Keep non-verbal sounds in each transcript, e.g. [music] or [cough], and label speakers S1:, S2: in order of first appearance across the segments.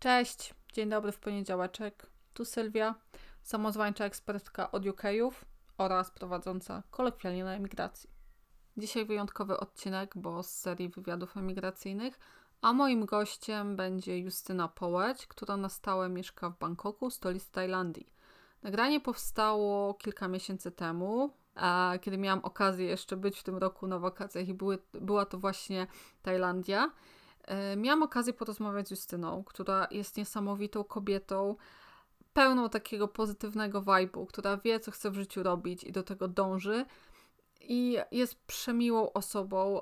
S1: Cześć, dzień dobry w poniedziałeczek. Tu Sylwia, samozwańcza ekspertka od UKów oraz prowadząca kolokwialnie na emigracji. Dzisiaj wyjątkowy odcinek, bo z serii wywiadów emigracyjnych, a moim gościem będzie Justyna Połeć, która na stałe mieszka w Bangkoku, stolicy Tajlandii. Nagranie powstało kilka miesięcy temu, kiedy miałam okazję jeszcze być w tym roku na wakacjach i były, była to właśnie Tajlandia. E, miałam okazję porozmawiać z Justyną, która jest niesamowitą kobietą, pełną takiego pozytywnego vibe'u, która wie, co chce w życiu robić i do tego dąży. I jest przemiłą osobą,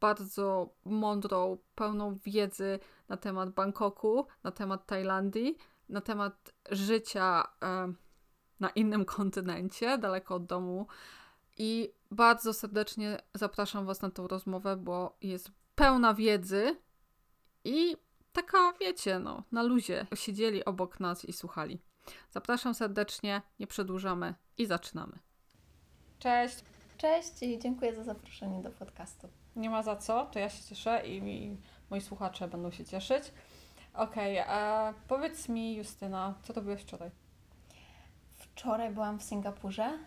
S1: bardzo mądrą, pełną wiedzy na temat Bangkoku, na temat Tajlandii, na temat życia e, na innym [laughs] kontynencie, daleko od domu. I bardzo serdecznie zapraszam Was na tą rozmowę, bo jest pełna wiedzy i taka, wiecie, no, na luzie siedzieli obok nas i słuchali. Zapraszam serdecznie, nie przedłużamy i zaczynamy. Cześć.
S2: Cześć i dziękuję za zaproszenie do podcastu.
S1: Nie ma za co, to ja się cieszę i, i moi słuchacze będą się cieszyć. Okej, okay, powiedz mi, Justyna, co to byłeś wczoraj?
S2: Wczoraj byłam w Singapurze.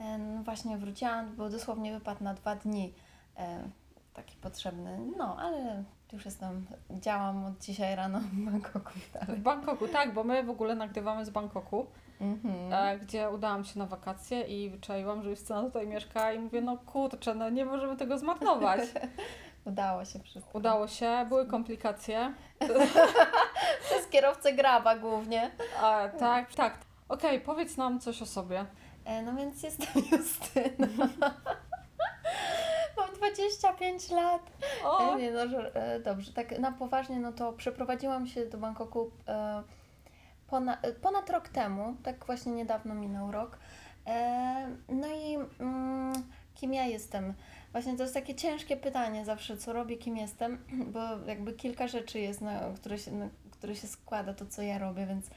S2: No właśnie wróciłam, był dosłownie wypad na dwa dni. E, taki potrzebny, no ale już jestem, działam od dzisiaj rano w Bangkoku.
S1: Dalej. W Bangkoku, tak, bo my w ogóle nagrywamy z Bangkoku, mm-hmm. gdzie udałam się na wakacje i wyczaiłam, że Justyna tutaj mieszka i mówię, no kurczę, no nie możemy tego zmarnować. [laughs]
S2: Udało się wszystko.
S1: Udało się, były komplikacje. [laughs]
S2: Przez kierowcę graba głównie.
S1: A, tak, tak. Okej, okay, powiedz nam coś o sobie.
S2: E, no więc jestem [laughs] Justyna. Mam 25 lat. O. E, nie, no, e, dobrze, tak na poważnie, no to przeprowadziłam się do Bangkoku e, ponad, e, ponad rok temu, tak właśnie niedawno minął rok. E, no i mm, kim ja jestem? Właśnie to jest takie ciężkie pytanie zawsze, co robię, kim jestem, [clears throat] bo jakby kilka rzeczy jest, na które się, na które się składa to, co ja robię, więc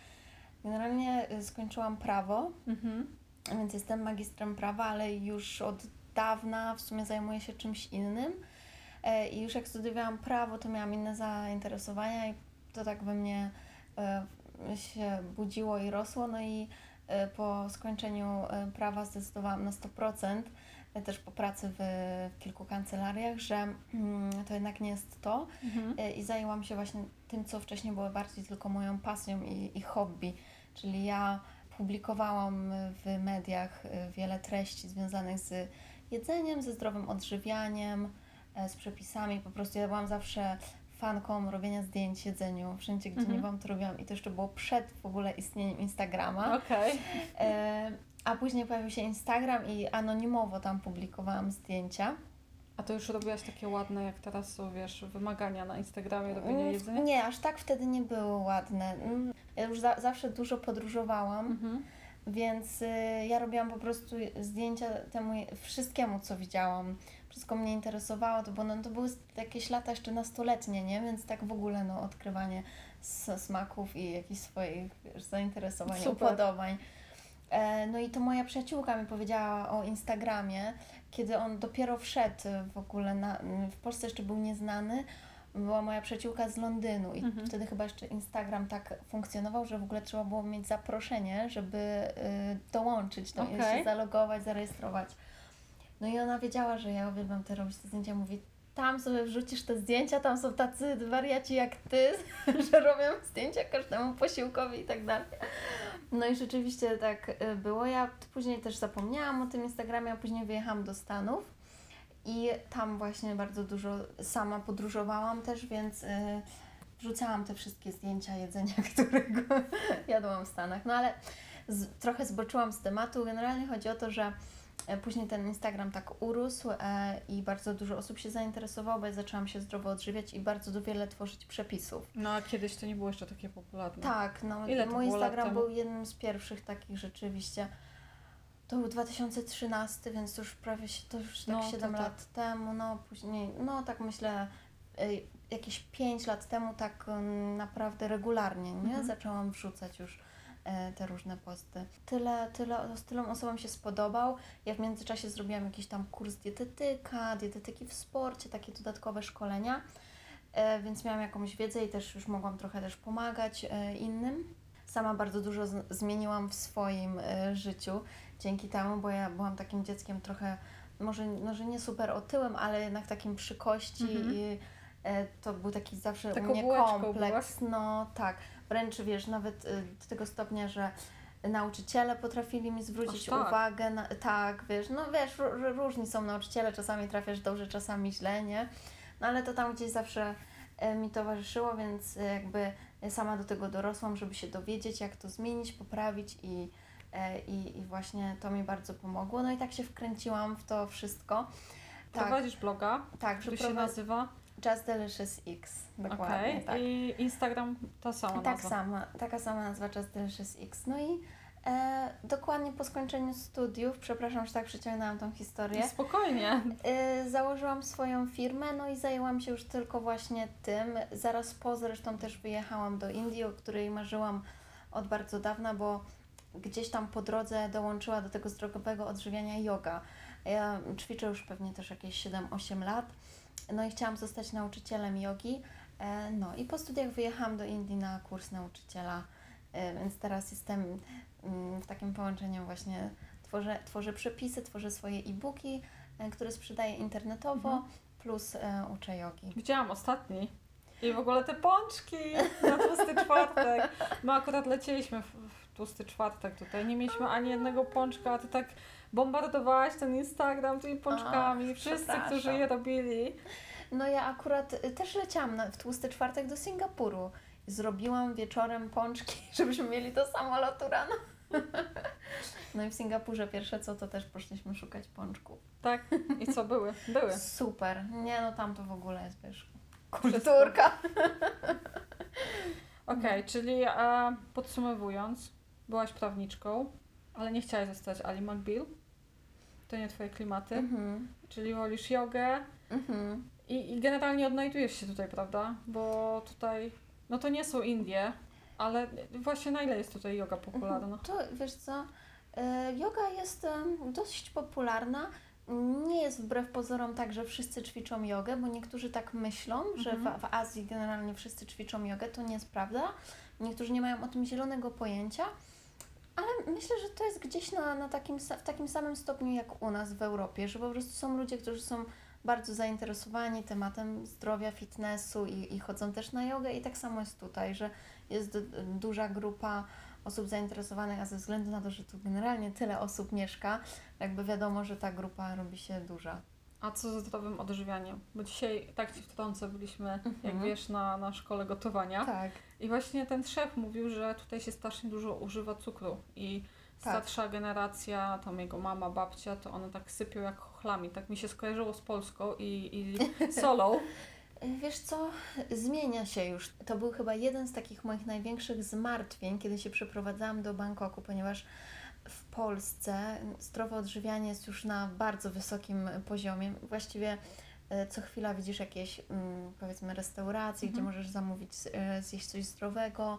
S2: generalnie skończyłam prawo, mhm. więc jestem magistrem prawa, ale już od dawna w sumie zajmuję się czymś innym. E, I już jak studiowałam prawo, to miałam inne zainteresowania i to tak we mnie e, się budziło i rosło. No i e, po skończeniu prawa zdecydowałam na 100%, też po pracy w, kilku kancelariach, że mm, to jednak nie jest to. Mhm. I zajęłam się właśnie tym, co wcześniej było bardziej tylko moją pasją i, i hobby. Czyli ja publikowałam w mediach wiele treści związanych z jedzeniem, ze zdrowym odżywianiem, e, z przepisami. Po prostu ja byłam zawsze fanką robienia zdjęć jedzeniu. Wszędzie, gdzie mhm. nie byłam, to robiłam. I to jeszcze było przed w ogóle istnieniem Instagrama.
S1: Okay.
S2: E, a później pojawił się Instagram i anonimowo tam publikowałam zdjęcia.
S1: A to już robiłaś takie ładne, jak teraz są, wiesz, wymagania na Instagramie robienia mm, jedzenia?
S2: Nie, aż tak wtedy nie były ładne. Mm, ja już za, zawsze dużo podróżowałam. Mhm. Więc y, ja robiłam po prostu zdjęcia temu wszystkiemu, co widziałam. Wszystko mnie interesowało, to, bo no, to były jakieś lata jeszcze nastoletnie, nie? Więc tak w ogóle no, odkrywanie smaków i jakichś swoich wiesz, zainteresowań, Super. upodobań. E, no i to moja przyjaciółka mi powiedziała o Instagramie, kiedy on dopiero wszedł w ogóle, na, w Polsce jeszcze był nieznany, była moja przyjaciółka z Londynu i mhm. wtedy chyba jeszcze Instagram tak funkcjonował, że w ogóle trzeba było mieć zaproszenie, żeby y, dołączyć, do okay. się zalogować, zarejestrować. No i ona wiedziała, że ja uwielbiam te robić te zdjęcia, mówi tam sobie wrzucisz te zdjęcia, tam są tacy wariaci jak ty, [laughs] że robią zdjęcia każdemu posiłkowi i tak dalej. No i rzeczywiście tak y, było. Ja później też zapomniałam o tym Instagramie, a później wyjechałam do Stanów i tam właśnie bardzo dużo sama podróżowałam też, więc y, wrzucałam te wszystkie zdjęcia jedzenia, [laughs] którego jadłam w Stanach. No ale z, trochę zboczyłam z tematu. Generalnie chodzi o to, że e, Później ten Instagram tak urósł e, i bardzo dużo osób się zainteresowało, bo ja zaczęłam się zdrowo odżywiać i bardzo wiele tworzyć przepisów.
S1: No a kiedyś to nie było jeszcze takie popularne.
S2: Tak, no Ile mój Instagram był jednym z pierwszych takich rzeczywiście. To był 2013, więc to już prawie to już tak no, 7 tak. lat temu, no później, no tak myślę, y, jakieś 5 lat temu tak y, naprawdę regularnie, nie? Mhm. Zaczęłam wrzucać już y, te różne posty. Tyle, tyle, z tylom osobom się spodobał. Ja w międzyczasie zrobiłam jakiś tam kurs dietetyka, dietetyki w sporcie, takie dodatkowe szkolenia. więc miałam jakąś wiedzę i też już mogłam trochę też pomagać innym. Sama bardzo dużo z- zmieniłam w swoim e, życiu dzięki temu, bo ja byłam takim dzieckiem trochę, może, może nie super otyłym, ale jednak takim przy kości
S1: Mhm.
S2: i e, to był taki zawsze
S1: Taką
S2: u mnie
S1: bułeczką
S2: kompleks. No tak, wręcz wiesz, nawet e, do tego stopnia, że nauczyciele potrafili mi zwrócić
S1: Aż tak?
S2: uwagę na, tak, wiesz, no wiesz, ró- ró- różni są nauczyciele, czasami trafiasz dobrze, czasami źle, nie? No ale to tam gdzieś zawsze e, mi towarzyszyło, więc e, jakby sama do tego dorosłam, żeby się dowiedzieć, jak to zmienić, poprawić i, e, i, i właśnie to mi bardzo pomogło. No i tak się wkręciłam w to wszystko. Tak,
S1: Prowadzisz bloga,
S2: tak,
S1: który się nazywa.
S2: Just Delicious X, dokładnie,
S1: Okej.
S2: tak.
S1: I Instagram ta sama
S2: Tak
S1: nazwa.
S2: sama, taka sama nazwa Just Delicious X. No i e, dokładnie po skończeniu studiów, przepraszam, że tak przyciągnęłam tą historię,
S1: Spokojnie.
S2: e, założyłam swoją firmę, no i zajęłam się już tylko właśnie tym. Zaraz po zresztą też wyjechałam do Indii, o której marzyłam od bardzo dawna, bo gdzieś tam po drodze dołączyła do tego zdrowego odżywiania yoga. Ja ćwiczę już pewnie też jakieś 7-8 lat, no i chciałam zostać nauczycielem jogi. E, No i po studiach wyjechałam do Indii na kurs nauczyciela, e, więc teraz jestem w takim połączeniu właśnie tworzę, tworzę przepisy, tworzę swoje e-booki, e, które sprzedaję internetowo,
S1: Mhm.
S2: plus e, uczę jogi.
S1: Widziałam ostatni. I w ogóle te pączki na tłusty [laughs] czwartek. My akurat lecieliśmy w, w tłusty czwartek tutaj. Nie mieliśmy ani jednego pączka, a ty tak bombardowałaś ten Instagram tymi pączkami. Wszyscy,
S2: przepraszam.
S1: którzy je robili.
S2: No ja akurat y, też leciałam na, w tłusty czwartek do Singapuru. Zrobiłam wieczorem pączki, [laughs] żebyśmy mieli do samolotu rano. No i w Singapurze pierwsze co, to też poszliśmy szukać pączków.
S1: Tak? I co były? Były.
S2: Super. Nie no, tam to w ogóle jest, wiesz, kulturka. [laughs]
S1: Okej, czyli e, podsumowując, byłaś prawniczką, ale nie chciałaś zostać Ali McBeal. To nie twoje klimaty.
S2: Mhm.
S1: Czyli wolisz jogę
S2: Mhm.
S1: i, i generalnie odnajdujesz się tutaj, prawda? Bo tutaj, no to nie są Indie, ale właśnie na ile jest tutaj yoga popularna?
S2: To wiesz co, e, yoga jest dość popularna. Nie jest wbrew pozorom tak, że wszyscy ćwiczą jogę, bo niektórzy tak myślą, że
S1: Mhm.
S2: w, w Azji generalnie wszyscy ćwiczą jogę. To nie jest prawda. Niektórzy nie mają o tym zielonego pojęcia, ale myślę, że to jest gdzieś na, na takim, w takim samym stopniu jak u nas w Europie, że po prostu są ludzie, którzy są bardzo zainteresowani tematem zdrowia, fitnessu i, i chodzą też na jogę i tak samo jest tutaj, że jest duża grupa osób zainteresowanych, a ze względu na to, że tu generalnie tyle osób mieszka, jakby wiadomo, że ta grupa robi się duża.
S1: A co ze zdrowym odżywianiem? Bo dzisiaj, tak Ci wtrącę, byliśmy, jak
S2: Mhm.
S1: wiesz, na, na szkole gotowania.
S2: Tak.
S1: I właśnie ten szef mówił, że tutaj się strasznie dużo używa cukru i
S2: Tak.
S1: starsza generacja, tam jego mama, babcia, to one tak sypią jak chochlami. Tak mi się skojarzyło z Polską i, i [laughs] solą.
S2: Wiesz co, zmienia się już. To był chyba jeden z takich moich największych zmartwień, kiedy się przeprowadzałam do Bangkoku, ponieważ w Polsce zdrowe odżywianie jest już na bardzo wysokim poziomie. Właściwie e, co chwila widzisz jakieś, mm, powiedzmy, restauracje, gdzie
S1: Mhm.
S2: możesz zamówić, e, zjeść coś zdrowego,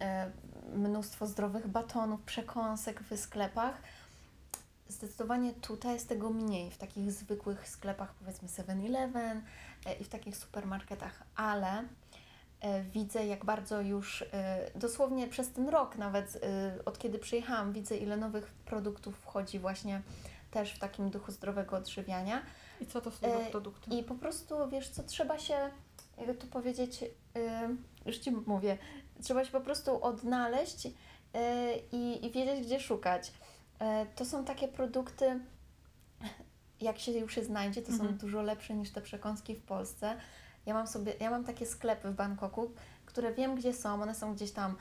S2: e, mnóstwo zdrowych batonów, przekąsek w sklepach. Zdecydowanie tutaj jest tego mniej, w takich zwykłych sklepach, powiedzmy 7-Eleven e, i w takich supermarketach, ale e, widzę, jak bardzo już e, dosłownie przez ten rok, nawet e, od kiedy przyjechałam, widzę, ile nowych produktów wchodzi właśnie też w takim duchu zdrowego odżywiania.
S1: I co to są za
S2: E,
S1: produkty?
S2: I po prostu, wiesz co, trzeba się, jakby tu powiedzieć, już Ci mówię, trzeba się po prostu odnaleźć i, i wiedzieć, gdzie szukać. To są takie produkty, jak się już je znajdzie, to
S1: Mhm.
S2: są dużo lepsze niż te przekąski w Polsce. Ja mam sobie, ja mam takie sklepy w Bangkoku, które wiem, gdzie są. One są gdzieś tam y,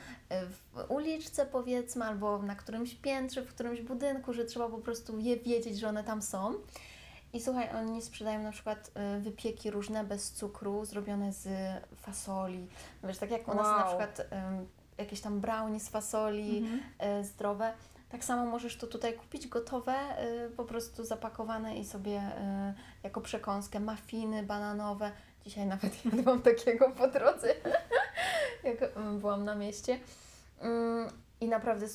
S2: w uliczce, powiedzmy, albo na którymś piętrze, w którymś budynku, że trzeba po prostu je wiedzieć, że one tam są. I słuchaj, oni sprzedają na przykład y, wypieki różne bez cukru, zrobione z fasoli. Wiesz, tak jak u nas na
S1: Wow.
S2: przykład y, jakieś tam brownie z fasoli
S1: Mhm.
S2: y, zdrowe. Tak samo możesz to tutaj kupić gotowe, y, po prostu zapakowane i sobie y, jako przekąskę, mafiny bananowe. Dzisiaj nawet [laughs] jadłam takiego po drodze, [laughs] jak y, byłam na mieście. Ym, I naprawdę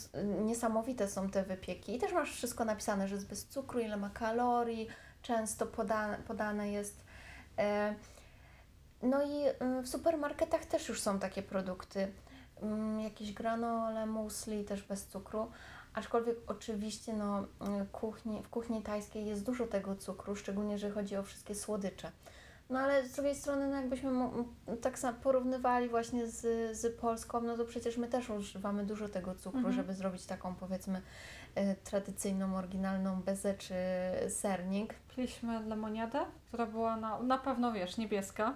S2: niesamowite są te wypieki. I też masz wszystko napisane, że jest bez cukru, ile ma kalorii, często podane, podane jest. E, No i y, w supermarketach też już są takie produkty. Mm, Jakieś granole, musli też bez cukru. Aczkolwiek oczywiście no, y, kuchni, w kuchni tajskiej jest dużo tego cukru, szczególnie jeżeli chodzi o wszystkie słodycze. No ale z drugiej strony, no jakbyśmy tak porównywali właśnie z, z Polską, no to przecież my też używamy dużo tego cukru,
S1: Mhm.
S2: żeby zrobić taką powiedzmy y, tradycyjną, oryginalną bezę czy sernik.
S1: Piliśmy lemoniadę, która była na, na pewno, wiesz, niebieska.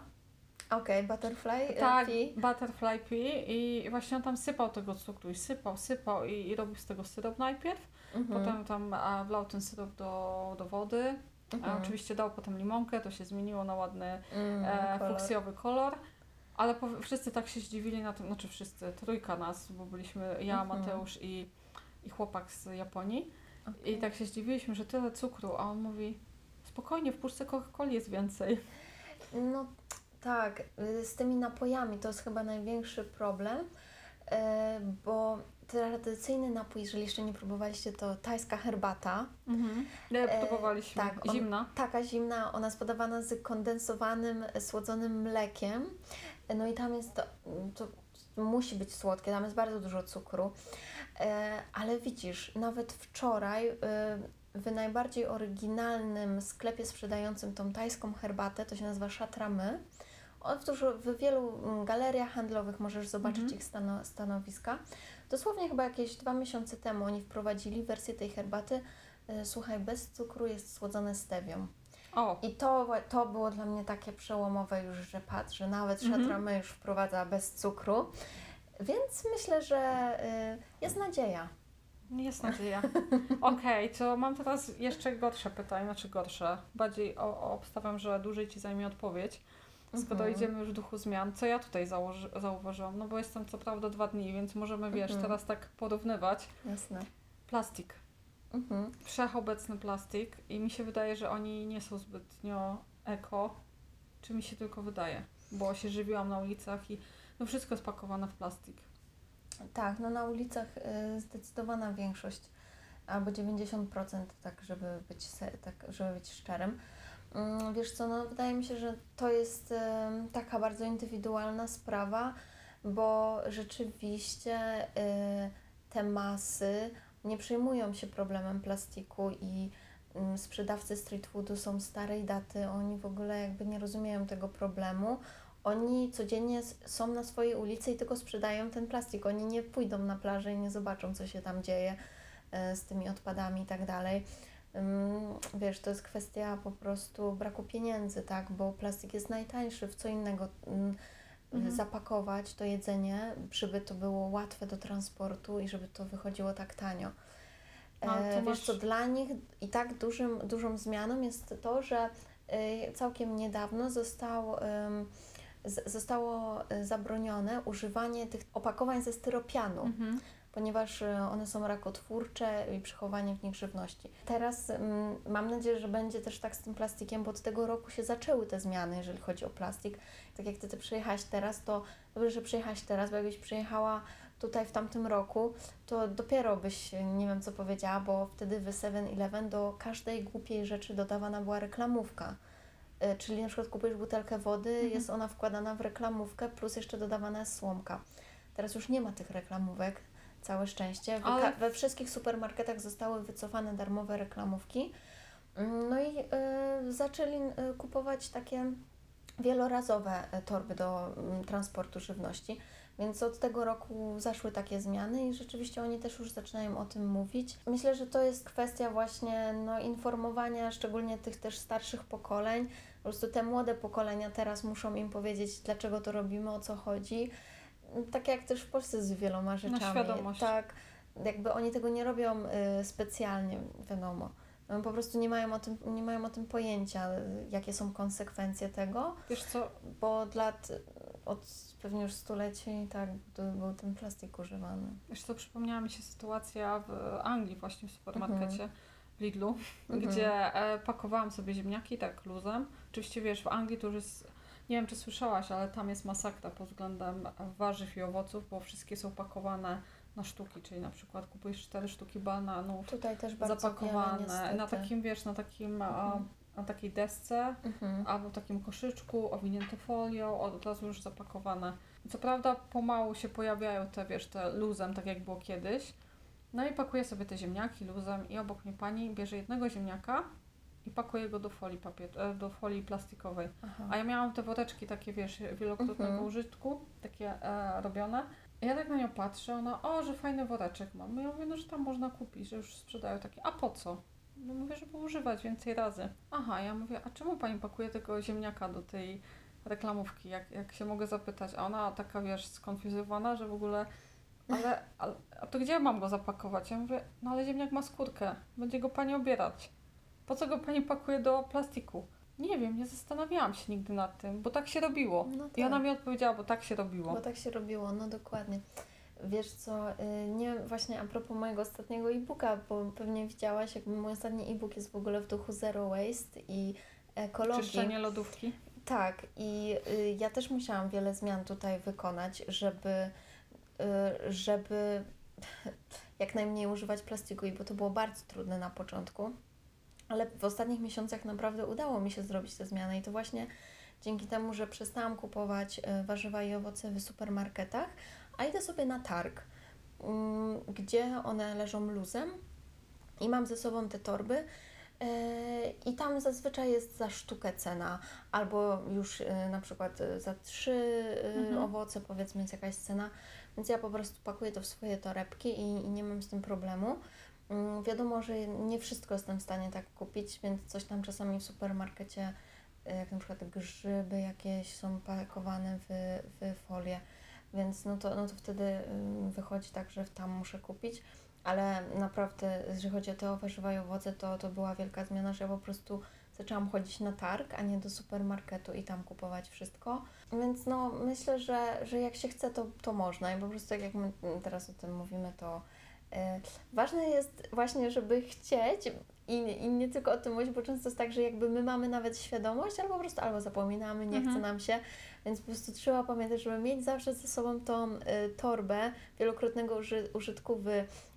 S2: Okej, butterfly y,
S1: Tak,
S2: tea.
S1: butterfly pea i właśnie on tam sypał tego cukru i sypał, sypał i, i robił z tego syrop najpierw.
S2: Mhm.
S1: Potem tam a, wlał ten syrop do, do wody. A
S2: Mhm.
S1: oczywiście dał potem limonkę, to się zmieniło na ładny
S2: Mm,
S1: e,
S2: kolor.
S1: fuksjowy kolor. Ale po, wszyscy tak się zdziwili na tym, znaczy wszyscy, trójka nas, bo byliśmy ja,
S2: Mhm.
S1: Mateusz i, i chłopak z Japonii.
S2: Okej.
S1: I tak się zdziwiliśmy, że tyle cukru, a on mówi, spokojnie, w puszce Coca-Coli jest więcej.
S2: No tak, y, z tymi napojami to jest chyba największy problem, y, bo tradycyjny napój, jeżeli jeszcze nie próbowaliście, to tajska herbata.
S1: Nie,
S2: E,
S1: próbowaliśmy.
S2: tak, on-
S1: Zimna.
S2: Taka zimna, ona jest podawana z kondensowanym, słodzonym mlekiem. No i tam jest to, to musi być słodkie, tam jest bardzo dużo cukru. E, Ale widzisz, nawet wczoraj e, w najbardziej oryginalnym sklepie sprzedającym tą tajską herbatę, to się nazywa Szatramy. On w, wielu mm, galeriach handlowych możesz zobaczyć
S1: Mhm.
S2: ich stano, stanowiska. Dosłownie chyba jakieś dwa miesiące temu oni wprowadzili wersję tej herbaty, e, słuchaj, bez cukru jest słodzone stewią.
S1: O,
S2: I to, to było dla mnie takie przełomowe już, że patrz, że nawet
S1: Mhm.
S2: Już wprowadza bez cukru. Więc myślę, że y, jest nadzieja.
S1: jest nadzieja. [laughs] Okej, to mam teraz jeszcze gorsze pytanie, znaczy gorsze. Bardziej o, o, obstawiam, że dłużej Ci zajmie odpowiedź. Skoro
S2: Mhm.
S1: idziemy już w duchu zmian, co ja tutaj założy, zauważyłam? No bo jestem co prawda dwa dni, więc możemy, wiesz,
S2: Mhm.
S1: teraz tak porównywać.
S2: Jasne.
S1: Plastik.
S2: Mhm.
S1: Wszechobecny plastik i mi się wydaje, że oni nie są zbytnio eko. Czy mi się tylko wydaje? Bo się żywiłam na ulicach i no wszystko jest pakowane w plastik.
S2: Tak, no na ulicach y, zdecydowana większość, albo 90%, tak żeby być, tak, żeby być szczerym. Mm, Wiesz co, no wydaje mi się, że to jest taka bardzo indywidualna sprawa, bo rzeczywiście y, te masy nie przejmują się problemem plastiku i mm, sprzedawcy street foodu są starej daty, oni w ogóle jakby nie rozumieją tego problemu. Oni codziennie są na swojej ulicy i tylko sprzedają ten plastik. Oni nie pójdą na plażę i nie zobaczą, co się tam dzieje e, z tymi odpadami i tak dalej. Wiesz, to jest kwestia po prostu braku pieniędzy, tak? Bo plastik jest najtańszy. W co innego
S1: Mhm.
S2: zapakować to jedzenie, żeby to było łatwe do transportu i żeby to wychodziło tak tanio.
S1: No,
S2: E,
S1: to
S2: wiesz
S1: masz-
S2: co, dla nich i tak dużym, dużą zmianą jest to, że y, całkiem niedawno został, zostało y, zabronione używanie tych opakowań ze styropianu
S1: Mhm.
S2: Ponieważ y, one są rakotwórcze i przechowanie w nich żywności. Teraz mm, mam nadzieję, że będzie też tak z tym plastikiem, bo od tego roku się zaczęły te zmiany, jeżeli chodzi o plastik. Tak jak Ty, ty przyjechałaś teraz, to dobrze, że przyjechałaś teraz, bo jakbyś przyjechała tutaj w tamtym roku, to dopiero byś y, nie wiem co powiedziała, bo wtedy w 7-Eleven do każdej głupiej rzeczy dodawana była reklamówka. Y, Czyli na przykład kupujesz butelkę wody,
S1: Mhm.
S2: jest ona wkładana w reklamówkę, plus jeszcze dodawana jest słomka. Teraz już nie ma tych reklamówek, całe szczęście. W
S1: Ale-
S2: we wszystkich supermarketach zostały wycofane darmowe reklamówki. Mm, No i y, zaczęli y, kupować takie wielorazowe y, torby do mm, transportu żywności. Więc od tego roku zaszły takie zmiany i rzeczywiście oni też już zaczynają o tym mówić. Myślę, że to jest kwestia właśnie no, informowania, szczególnie tych też starszych pokoleń. Po prostu te młode pokolenia teraz muszą im powiedzieć, dlaczego to robimy, o co chodzi. Tak jak też w Polsce z wieloma rzeczami.
S1: świadomość.
S2: Tak, jakby oni tego nie robią y, specjalnie, wiadomo. No, Po prostu nie mają, o tym, nie mają o tym pojęcia, jakie są konsekwencje tego,
S1: Wiesz co,
S2: bo od lat, od pewnie już stuleci, tak, był ten plastik używany.
S1: wiesz co, przypomniała mi się sytuacja w Anglii właśnie w supermarkecie,
S2: Mhm.
S1: Lidlu,
S2: Mhm.
S1: gdzie e, pakowałam sobie ziemniaki tak luzem. Oczywiście wiesz, w Anglii to już jest, nie wiem czy słyszałaś, ale tam jest masakra pod względem warzyw i owoców, bo wszystkie są pakowane na sztuki, czyli na przykład kupujesz cztery sztuki bananów,
S2: Tutaj też bardzo
S1: zapakowane
S2: wiele,
S1: na takim, wiesz, na takim,
S2: Mhm.
S1: na takiej desce
S2: Mhm.
S1: albo w takim koszyczku, owinięte folią, od razu już zapakowane. Co prawda pomału się pojawiają te, wiesz, te luzem, tak jak było kiedyś. No i pakuję sobie te ziemniaki luzem i obok mnie pani bierze jednego ziemniaka i pakuje go do folii papier, e, do folii plastikowej.
S2: Aha.
S1: A ja miałam te woreczki takie, wiesz, wielokrotnego
S2: Mhm.
S1: użytku, takie e, robione. I ja tak na nią patrzę, ona, o, że fajny woreczek mam. Ja mówię, no, że tam można kupić, że już sprzedają takie. A po co? No mówię, żeby używać więcej razy. Aha, ja mówię, a czemu pani pakuje tego ziemniaka do tej reklamówki, jak, jak się mogę zapytać? A ona taka, wiesz, skonfuzowana, że w ogóle, ale, ale a to gdzie mam go zapakować? Ja mówię, no ale ziemniak ma skórkę, będzie go pani obierać. Po co go pani pakuje do plastiku? Nie wiem, nie zastanawiałam się nigdy nad tym, bo tak się robiło.
S2: No
S1: I ona
S2: tak.
S1: mi odpowiedziała, bo tak się robiło.
S2: Bo tak się robiło, no dokładnie. Wiesz co, y, nie właśnie a propos mojego ostatniego e-booka, bo pewnie widziałaś, jakby mój ostatni e-book jest w ogóle w duchu zero waste i ekologii.
S1: Czyszczenie lodówki.
S2: Tak, i y, ja też musiałam wiele zmian tutaj wykonać, żeby, y, żeby [laughs] jak najmniej używać plastiku, i bo to było bardzo trudne na początku. Ale w ostatnich miesiącach naprawdę udało mi się zrobić te zmiany i to właśnie dzięki temu, że przestałam kupować y, warzywa i owoce w supermarketach, a idę sobie na targ, mm, gdzie one leżą luzem i mam ze sobą te torby. e, I tam zazwyczaj jest za sztukę cena, albo już e, na przykład e, za trzy e,
S1: Mhm.
S2: owoce, powiedzmy, jest jakaś cena. Więc ja po prostu pakuję to w swoje torebki i, i nie mam z tym problemu. Mm, Wiadomo, że nie wszystko jestem w stanie tak kupić, więc coś tam czasami w supermarkecie, e, jak na przykład grzyby jakieś są pakowane w, w folię, więc no to, no to wtedy ym, wychodzi tak, że tam muszę kupić. Ale naprawdę, jeżeli chodzi o te warzywa i owoce, to, to była wielka zmiana, że ja po prostu zaczęłam chodzić na targ, a nie do supermarketu i tam kupować wszystko. Więc no, myślę, że, że jak się chce, to, to można. I po prostu tak jak my teraz o tym mówimy, to ważne jest właśnie, żeby chcieć i, i nie tylko o tym mówić, bo często jest tak, że jakby my mamy nawet świadomość, albo po prostu albo zapominamy, nie
S1: Mhm.
S2: chce nam się, więc po prostu trzeba pamiętać, żeby mieć zawsze ze sobą tą e, torbę wielokrotnego uży, użytku w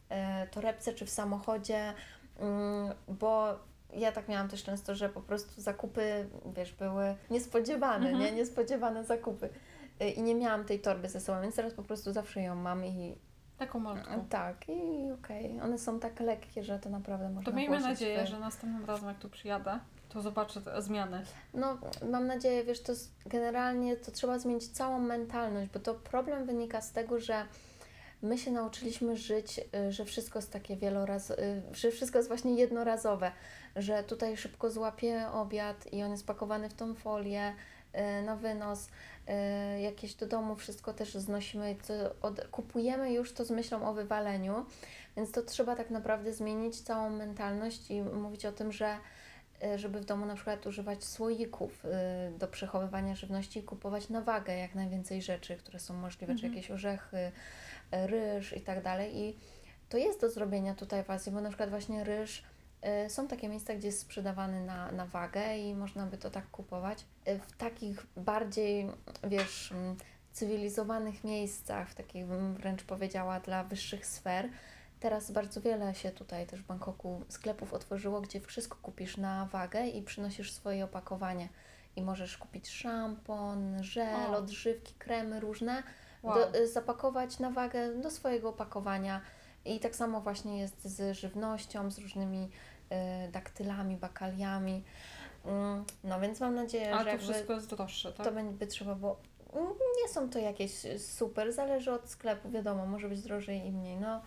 S2: e, torebce czy w samochodzie, mm, bo ja tak miałam też często, że po prostu zakupy, wiesz, były niespodziewane,
S1: Mhm.
S2: nie? Niespodziewane zakupy. Y, I nie miałam tej torby ze sobą, więc teraz po prostu zawsze ją mam i
S1: Taką malutką.
S2: tak, i okej. One są tak lekkie, że to naprawdę można
S1: To miejmy
S2: włożyć
S1: nadzieję,
S2: w...
S1: że następnym razem jak tu przyjadę, to zobaczę te zmiany.
S2: No, mam nadzieję, wiesz, to generalnie to trzeba zmienić całą mentalność, bo to problem wynika z tego, że my się nauczyliśmy żyć, y, że wszystko jest takie wieloraz, y, że wszystko jest właśnie jednorazowe, że tutaj szybko złapię obiad i on jest pakowany w tą folię na wynos, y, jakieś do domu wszystko też znosimy, od, kupujemy już to z myślą o wywaleniu, więc to trzeba tak naprawdę zmienić całą mentalność i mówić o tym, że y, żeby w domu na przykład używać słoików y, do przechowywania żywności i kupować na wagę jak najwięcej rzeczy, które są możliwe, czy
S1: Mhm.
S2: jakieś orzechy, y, ryż i tak dalej. I to jest do zrobienia tutaj w Azji, bo na przykład właśnie ryż, y, są takie miejsca, gdzie jest sprzedawany na, na wagę i można by to tak kupować. Y, W takich bardziej, wiesz, mm, cywilizowanych miejscach, w takich bym wręcz powiedziała dla wyższych sfer, Teraz bardzo wiele się tutaj też w Bangkoku sklepów otworzyło, gdzie wszystko kupisz na wagę i przynosisz swoje opakowanie. I możesz kupić szampon, żel,
S1: O.
S2: odżywki, kremy różne,
S1: Wow.
S2: do, y, zapakować na wagę do swojego opakowania. I tak samo właśnie jest z żywnością, z różnymi y, daktylami, bakaliami. Mm, No więc mam nadzieję,
S1: Ale
S2: że
S1: to wszystko jest droższe, tak?
S2: to będzie trzeba było. Mm, Nie są to jakieś super, zależy od sklepu, wiadomo, może być drożej i mniej, no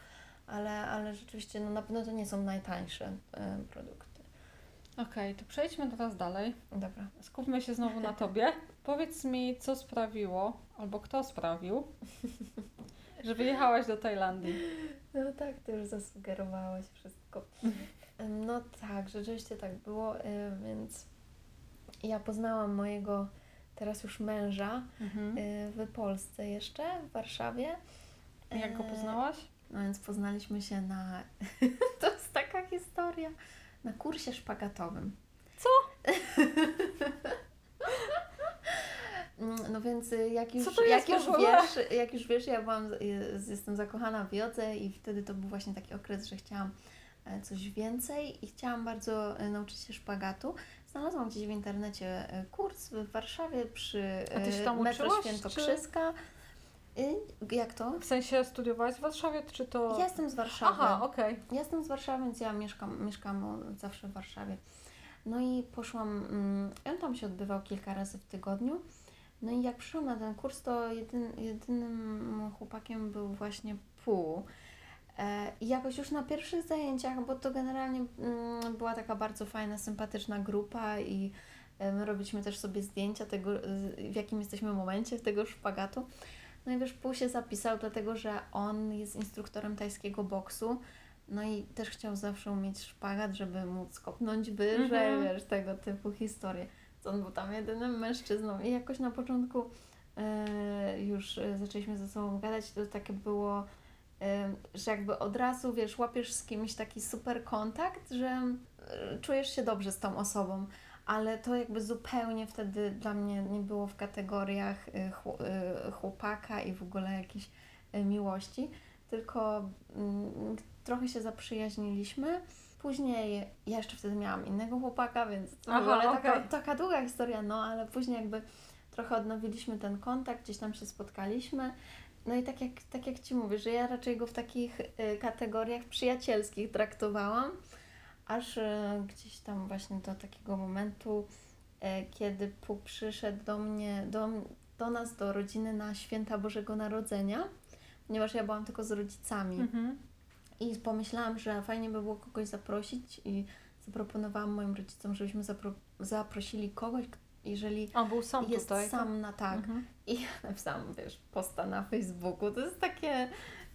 S2: ale, ale rzeczywiście no, na pewno to nie są najtańsze e, produkty.
S1: Okej, to przejdźmy teraz dalej.
S2: Dobra.
S1: Skupmy się znowu na Tobie. [laughs] Powiedz mi, co sprawiło, albo kto sprawił, że wyjechałaś do Tajlandii.
S2: No tak, ty już zasugerowałaś wszystko. [laughs] No tak, rzeczywiście tak było, e, więc ja poznałam mojego teraz już męża
S1: Mhm.
S2: e, w Polsce jeszcze, w Warszawie.
S1: Jak go
S2: E,
S1: poznałaś?
S2: No więc poznaliśmy się na. [laughs] to jest taka historia. Na kursie szpagatowym.
S1: Co? [laughs]
S2: No więc y, jak już, jak już wiesz, jak już wiesz, ja byłam, y, jestem zakochana w jodze i wtedy to był właśnie taki okres, że chciałam coś więcej i chciałam bardzo e, nauczyć się szpagatu, znalazłam gdzieś w internecie e, kurs w Warszawie przy
S1: A ty się
S2: e,
S1: tam
S2: metro
S1: uczyłaś,
S2: Świętokrzyska. Y, Jak to?
S1: W sensie studiowałaś w Warszawie, czy to...
S2: Ja jestem z Warszawy.
S1: Aha, okej.
S2: Ja jestem z Warszawy, więc ja mieszkam, mieszkam zawsze w Warszawie. No i poszłam, mm, on tam się odbywał kilka razy w tygodniu. No i jak przyszłam na ten kurs, to jedyn, jedynym chłopakiem był właśnie pół. E, I jakoś już na pierwszych zajęciach, bo to generalnie mm, była taka bardzo fajna, sympatyczna grupa i my robiliśmy też sobie zdjęcia tego, w jakim jesteśmy momencie tego szpagatu. No i wiesz, pół się zapisał, dlatego że on jest instruktorem tajskiego boksu. No i też chciał zawsze umieć szpagat, żeby móc kopnąć wyżej,
S1: Mhm.
S2: wiesz, tego typu historie. To on był tam jedynym mężczyzną i jakoś na początku e, już e, zaczęliśmy ze sobą gadać, to takie było, że jakby od razu, wiesz, łapiesz z kimś taki super kontakt, że e, czujesz się dobrze z tą osobą. Ale to jakby zupełnie wtedy dla mnie nie było w kategoriach e, e, chłopaka i w ogóle jakiejś miłości, tylko mm, trochę się zaprzyjaźniliśmy. Później ja jeszcze wtedy miałam innego chłopaka, więc to
S1: Aha,
S2: w ogóle taka, taka długa historia, no ale później jakby trochę odnowiliśmy ten kontakt, gdzieś tam się spotkaliśmy. No i tak jak, tak jak Ci mówię, że ja raczej go w takich y, kategoriach przyjacielskich traktowałam, aż y, gdzieś tam właśnie do takiego momentu, y, kiedy Pu przyszedł do mnie, do, do nas, do rodziny na święta Bożego Narodzenia, ponieważ ja byłam tylko z rodzicami.
S1: Mhm.
S2: I pomyślałam, że fajnie by było kogoś zaprosić i zaproponowałam moim rodzicom, żebyśmy zapro- zaprosili kogoś, jeżeli
S1: On był sam
S2: jest
S1: tutaj. tak?
S2: sam na tak.
S1: Mhm.
S2: I [laughs] napisałam, wiesz, posta na Facebooku. To jest takie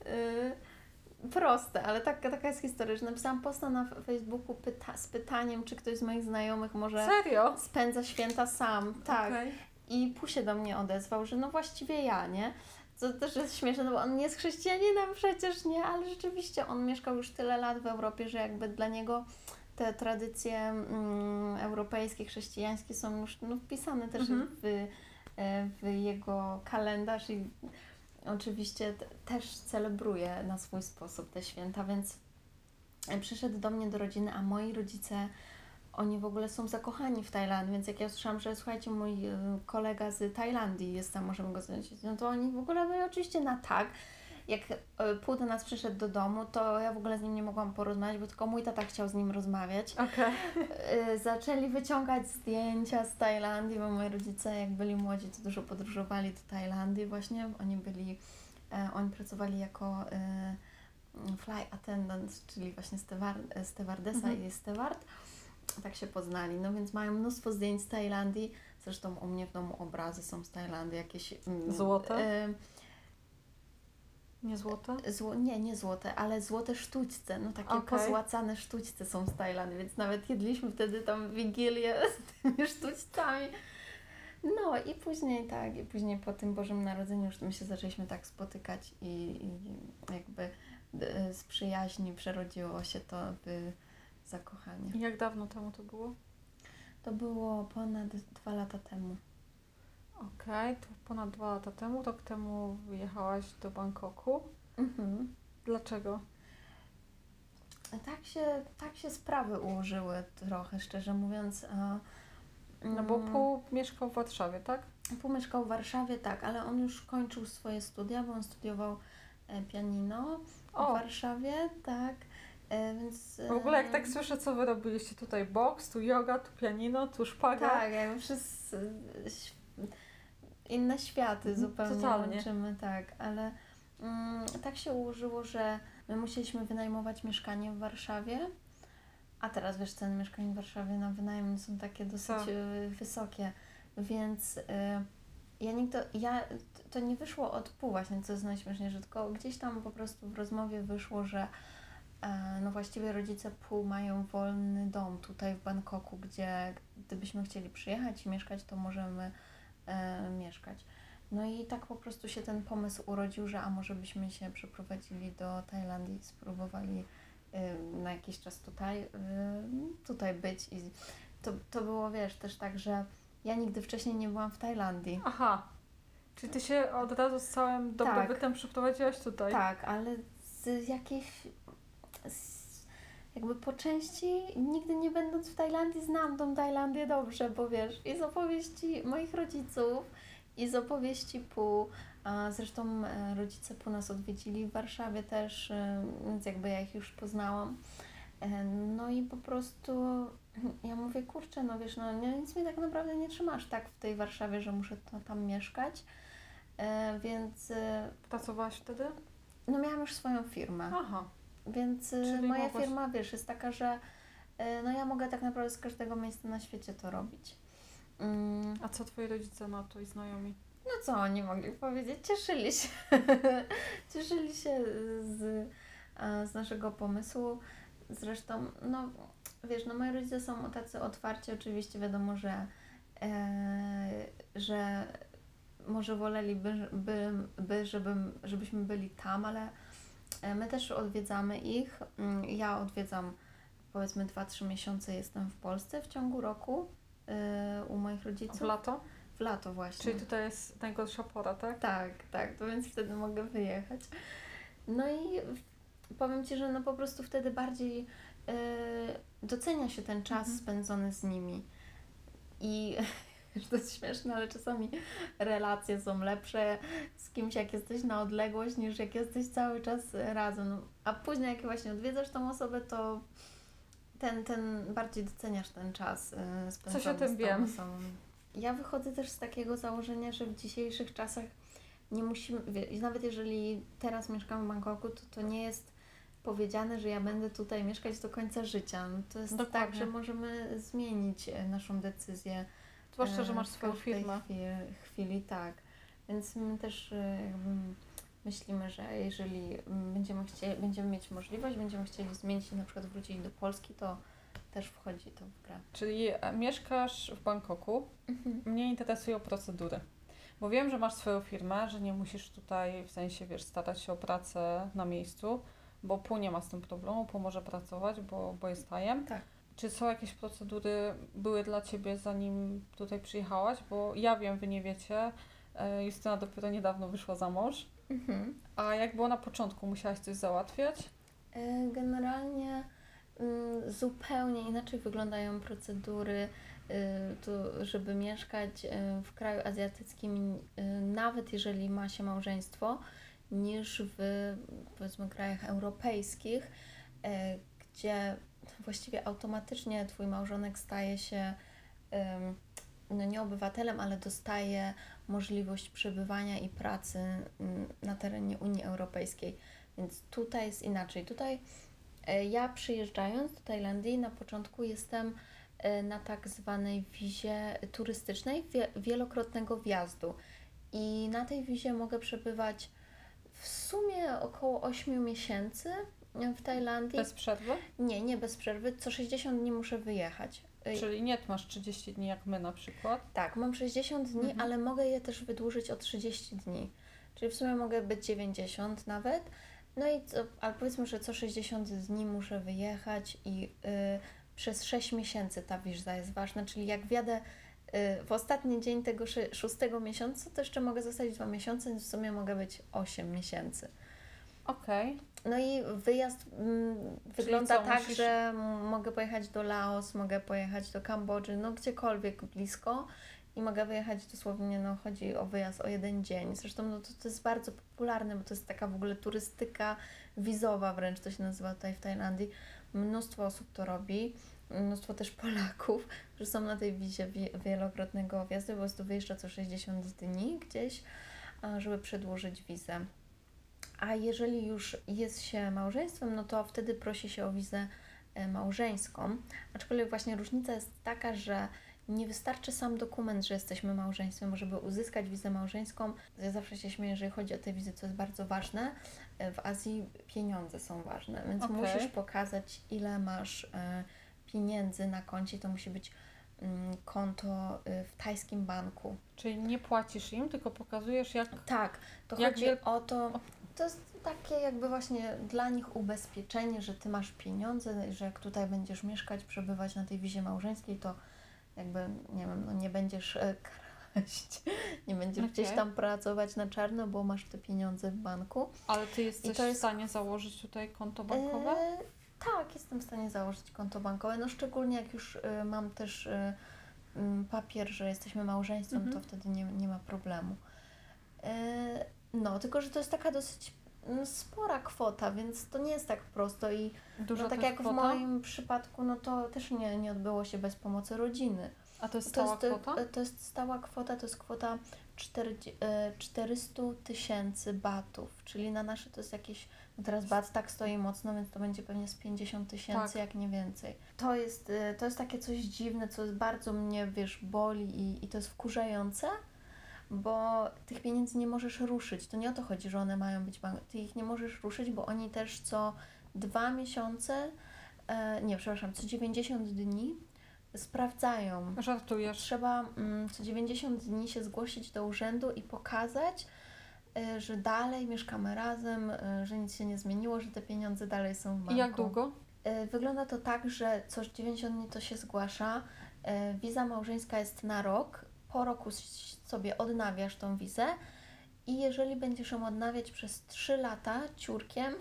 S2: yy, proste, ale taka, taka jest historia, że napisałam posta na Facebooku pyta- z pytaniem, czy ktoś z moich znajomych może
S1: Serio?
S2: spędza święta sam. Tak.
S1: Okej.
S2: I Pu się do mnie odezwał, że no właściwie ja, nie? Co też jest śmieszne, no bo on nie jest chrześcijaninem przecież, nie? Ale rzeczywiście on mieszkał już tyle lat w Europie, że jakby dla niego te tradycje mm, europejskie, chrześcijańskie są już no, wpisane też
S1: Mhm.
S2: w, e, w jego kalendarz i oczywiście też celebruje na swój sposób te święta, więc e, przyszedł do mnie do rodziny, a moi rodzice oni w ogóle są zakochani w Tajlandii, więc jak ja słyszałam, że słuchajcie, mój y, kolega z Tajlandii jest tam, możemy go znaleźć, no to oni w ogóle byli oczywiście na tak. Jak y, pół do nas przyszedł do domu, to ja w ogóle z nim nie mogłam porozmawiać, bo tylko mój tata chciał z nim rozmawiać.
S1: Okej.
S2: Y, zaczęli wyciągać zdjęcia z Tajlandii, bo moi rodzice jak byli młodzi, to dużo podróżowali do Tajlandii właśnie. Oni byli, e, oni pracowali jako e, fly attendant, czyli właśnie stewar- stewardesa
S1: Mhm.
S2: i steward. Tak się poznali. No więc mają mnóstwo zdjęć z Tajlandii. Zresztą u mnie w domu obrazy są z Tajlandii, jakieś... mm,
S1: Złote?
S2: e,
S1: Nie złote?
S2: Zło, nie, nie złote, ale złote sztućce, no takie
S1: Okej.
S2: pozłacane sztućce są z Tajlandii, więc nawet jedliśmy wtedy tam wigilię [laughs] z tymi sztućcami. No i później tak, i później po tym Bożym Narodzeniu już my się zaczęliśmy tak spotykać i, i jakby e, z przyjaźni przerodziło się to w zakochanie.
S1: I Jak dawno temu to było?
S2: To było ponad dwa lata temu.
S1: Okej, to ponad dwa lata temu. Rok temu wyjechałaś do Bangkoku.
S2: Mhm.
S1: Dlaczego?
S2: Tak się, tak się sprawy ułożyły trochę, szczerze mówiąc. A,
S1: No bo
S2: mm,
S1: pół mieszkał w Warszawie, tak?
S2: Pół mieszkał w Warszawie, tak, ale on już kończył swoje studia, bo on studiował e, pianino w
S1: O.
S2: Warszawie, tak, e, więc...
S1: W ogóle jak
S2: e,
S1: tak słyszę, co wy robiliście tutaj boks, tu yoga, tu pianino, tu szpaga.
S2: Tak, jakby wszyscy... Inne światy
S1: Mhm,
S2: zupełnie
S1: totalnie.
S2: łączymy, tak, ale mm, tak się ułożyło, że my musieliśmy wynajmować mieszkanie w Warszawie, a teraz wiesz, ceny mieszkań w Warszawie na wynajem są takie dosyć
S1: Tak.
S2: e, wysokie, więc e, ja nigdy, ja, to nie wyszło od pół właśnie, co jest najśmieszniejsze, tylko gdzieś tam po prostu w rozmowie wyszło, że e, no właściwie rodzice pół mają wolny dom tutaj w Bangkoku, gdzie gdybyśmy chcieli przyjechać i mieszkać, to możemy e, mieszkać. No i tak po prostu się ten pomysł urodził, że a może byśmy się przeprowadzili do Tajlandii, spróbowali e, na jakiś czas tutaj, e, tutaj być i to, to było, wiesz, też tak, że ja nigdy wcześniej nie byłam w Tajlandii.
S1: Aha. Czyli ty się od razu z całym dobrobytem przeprowadziłaś tutaj?
S2: Tak, ale z jakiejś. Z, jakby po części nigdy nie będąc w Tajlandii znam tą Tajlandię dobrze, bo wiesz, i z opowieści moich rodziców, i z opowieści Pu, a zresztą e, rodzice Pu nas odwiedzili w Warszawie też, e, więc jakby ja ich już poznałam. E, No i po prostu ja mówię, kurczę, no wiesz, no nie- nic mi tak naprawdę nie trzymasz tak w tej Warszawie, że muszę to, tam mieszkać. Więc
S1: Pracowałaś wtedy?
S2: no miałam już swoją firmę.
S1: Aha.
S2: Więc y,
S1: Czyli
S2: moja
S1: mogłaś-
S2: firma, wiesz, jest taka, że y, no ja mogę tak naprawdę z każdego miejsca na świecie to robić. Mm,
S1: A co twoi rodzice na to i znajomi?
S2: No co oni mogli powiedzieć? Cieszyli się. [laughs] Cieszyli się z, z naszego pomysłu. Zresztą, no wiesz, no moi rodzice są tacy otwarci, oczywiście wiadomo, że, e, że może woleliby, by, by, żebym, żebyśmy byli tam, ale my też odwiedzamy ich. Mm, Ja odwiedzam powiedzmy 2-3 miesiące jestem w Polsce w ciągu roku e, u moich rodziców.
S1: W lato?
S2: W lato właśnie.
S1: Czyli tutaj jest najgorsza pora, tak?
S2: Tak, tak, to więc wtedy mogę wyjechać. No i powiem Ci, że no po prostu wtedy bardziej e, docenia się ten czas
S1: Mhm.
S2: spędzony z nimi. I wiesz, to jest śmieszne, ale czasami relacje są lepsze z kimś, jak jesteś na odległość, niż jak jesteś cały czas razem. No, A później, jak właśnie odwiedzasz tą osobę, to ten, ten bardziej doceniasz ten czas e, spędzony
S1: Coś o tym
S2: z tą
S1: wiem.
S2: osobą. Ja wychodzę też z takiego założenia, że w dzisiejszych czasach nie musimy, nawet jeżeli teraz mieszkam w Bangkoku, to to nie jest powiedziane, że ja będę tutaj mieszkać do końca życia. No to jest
S1: Dokładnie.
S2: tak, że możemy zmienić e, naszą decyzję.
S1: Zwłaszcza, że
S2: e,
S1: masz
S2: w
S1: swoją firmę.
S2: Chwili, chwili, tak. Więc my też e, jakby myślimy, że jeżeli będziemy, chcieli, będziemy mieć możliwość, będziemy chcieli zmienić i na przykład wrócić do Polski, to też wchodzi to w grę.
S1: Czyli e, mieszkasz w Bangkoku.
S2: Mhm.
S1: Mnie interesują procedury. Bo wiem, że masz swoją firmę, że nie musisz tutaj w sensie, wiesz, starać się o pracę na miejscu, bo pół nie ma z tym problemu, pół może pracować, bo, bo jest tajem.
S2: Tak.
S1: Czy są jakieś procedury, były dla Ciebie zanim tutaj przyjechałaś? Bo ja wiem, Wy nie wiecie, e, Justyna dopiero niedawno wyszła za mąż.
S2: Mhm.
S1: A jak było na początku, musiałaś coś załatwiać?
S2: E, Generalnie mm, zupełnie inaczej wyglądają procedury, y, tu, żeby mieszkać y, w kraju azjatyckim, y, nawet jeżeli ma się małżeństwo, niż w powiedzmy krajach europejskich, e, gdzie właściwie automatycznie twój małżonek staje się no nie obywatelem, ale dostaje możliwość przebywania i pracy mm, na terenie Unii Europejskiej. Więc tutaj jest inaczej. Tutaj e, ja przyjeżdżając do Tajlandii na początku jestem e, na tak zwanej wizie turystycznej wie, wielokrotnego wjazdu. I na tej wizie mogę przebywać w sumie około 8 miesięcy w Tajlandii.
S1: Bez przerwy?
S2: Nie, nie bez przerwy. Co 60 dni muszę wyjechać. E,
S1: Czyli nie masz 30 dni jak my na przykład.
S2: Tak, mam 60 dni,
S1: Mhm.
S2: ale mogę je też wydłużyć o 30 dni. Czyli w sumie mogę być 90 nawet. No i co, ale powiedzmy, że co 60 dni muszę wyjechać i y, przez 6 miesięcy ta wiza jest ważna, czyli jak wjadę y, w ostatni dzień tego szóstego miesiąca, to jeszcze mogę zostać 2 miesiące, więc w sumie mogę być 8 miesięcy.
S1: Okej.
S2: No i wyjazd mm, wygląda
S1: co,
S2: tak,
S1: musisz-
S2: że m- mogę pojechać do Laos, mogę pojechać do Kambodży, no gdziekolwiek blisko i mogę wyjechać dosłownie, no chodzi o wyjazd o jeden dzień. Zresztą no, to, to jest bardzo popularne, bo to jest taka w ogóle turystyka wizowa wręcz, to się nazywa tutaj w Tajlandii. Mnóstwo osób to robi, mnóstwo też [laughs] Polaków, którzy są na tej wizie wie- wielokrotnego wjazdu, po prostu wyjeżdża co 60 dni gdzieś, żeby przedłużyć wizę. A jeżeli już jest się małżeństwem, no to wtedy prosi się o wizę e, małżeńską. Aczkolwiek właśnie różnica jest taka, że nie wystarczy sam dokument, że jesteśmy małżeństwem, żeby uzyskać wizę małżeńską, ja zawsze się śmieję, jeżeli chodzi o te wizy, co jest bardzo ważne, e, w Azji pieniądze są ważne, więc
S1: Okej.
S2: musisz pokazać, ile masz e, pieniędzy na koncie. To musi być mm, konto w tajskim banku.
S1: Czyli nie płacisz im, tylko pokazujesz jak...
S2: Tak, to
S1: Jak
S2: chodzi
S1: wiel-
S2: o to, to jest takie jakby właśnie dla nich ubezpieczenie, że Ty masz pieniądze, że jak tutaj będziesz mieszkać, przebywać na tej wizie małżeńskiej, to jakby, nie wiem, no nie będziesz e, [laughs] kraść, nie będziesz gdzieś
S1: Okej.
S2: tam pracować na czarno, bo masz te pieniądze w banku.
S1: Ale Ty jesteś
S2: jest-
S1: w stanie założyć tutaj konto bankowe?
S2: E, Tak, jestem w stanie założyć konto bankowe. No szczególnie jak już y, mam też y, y, papier, że jesteśmy małżeństwem,
S1: Mhm.
S2: to wtedy nie, nie ma problemu. Y, no, tylko że to jest taka dosyć mm, spora kwota, więc to nie jest tak prosto i
S1: Duża
S2: no, tak jak
S1: kwota?
S2: w moim przypadku, no to też nie, nie odbyło się bez pomocy rodziny.
S1: A to jest
S2: To
S1: stała
S2: jest,
S1: kwota?
S2: y, to jest stała kwota, to jest kwota 40, y, 400 tysięcy batów, czyli na nasze to jest jakieś, no teraz bat tak stoi mocno, więc to będzie pewnie z 50 tysięcy,
S1: Tak.
S2: jak nie więcej. To jest, y, to jest takie coś dziwne, co bardzo mnie, wiesz, boli i, i to jest wkurzające, bo tych pieniędzy nie możesz ruszyć. To nie o to chodzi, że one mają być bank. Ty ich nie możesz ruszyć, bo oni też co dwa miesiące, e, nie, przepraszam, co 90 dni sprawdzają.
S1: Żartujesz.
S2: Trzeba mm, co 90 dni się zgłosić do urzędu i pokazać, y, że dalej mieszkamy razem, y, że nic się nie zmieniło, że te pieniądze dalej są w banku.
S1: I jak długo?
S2: Wygląda to tak, że co 90 dni to się zgłasza. Wiza małżeńska jest na rok. Po roku sobie odnawiasz tą wizę. I jeżeli będziesz ją odnawiać przez 3 lata ciurkiem,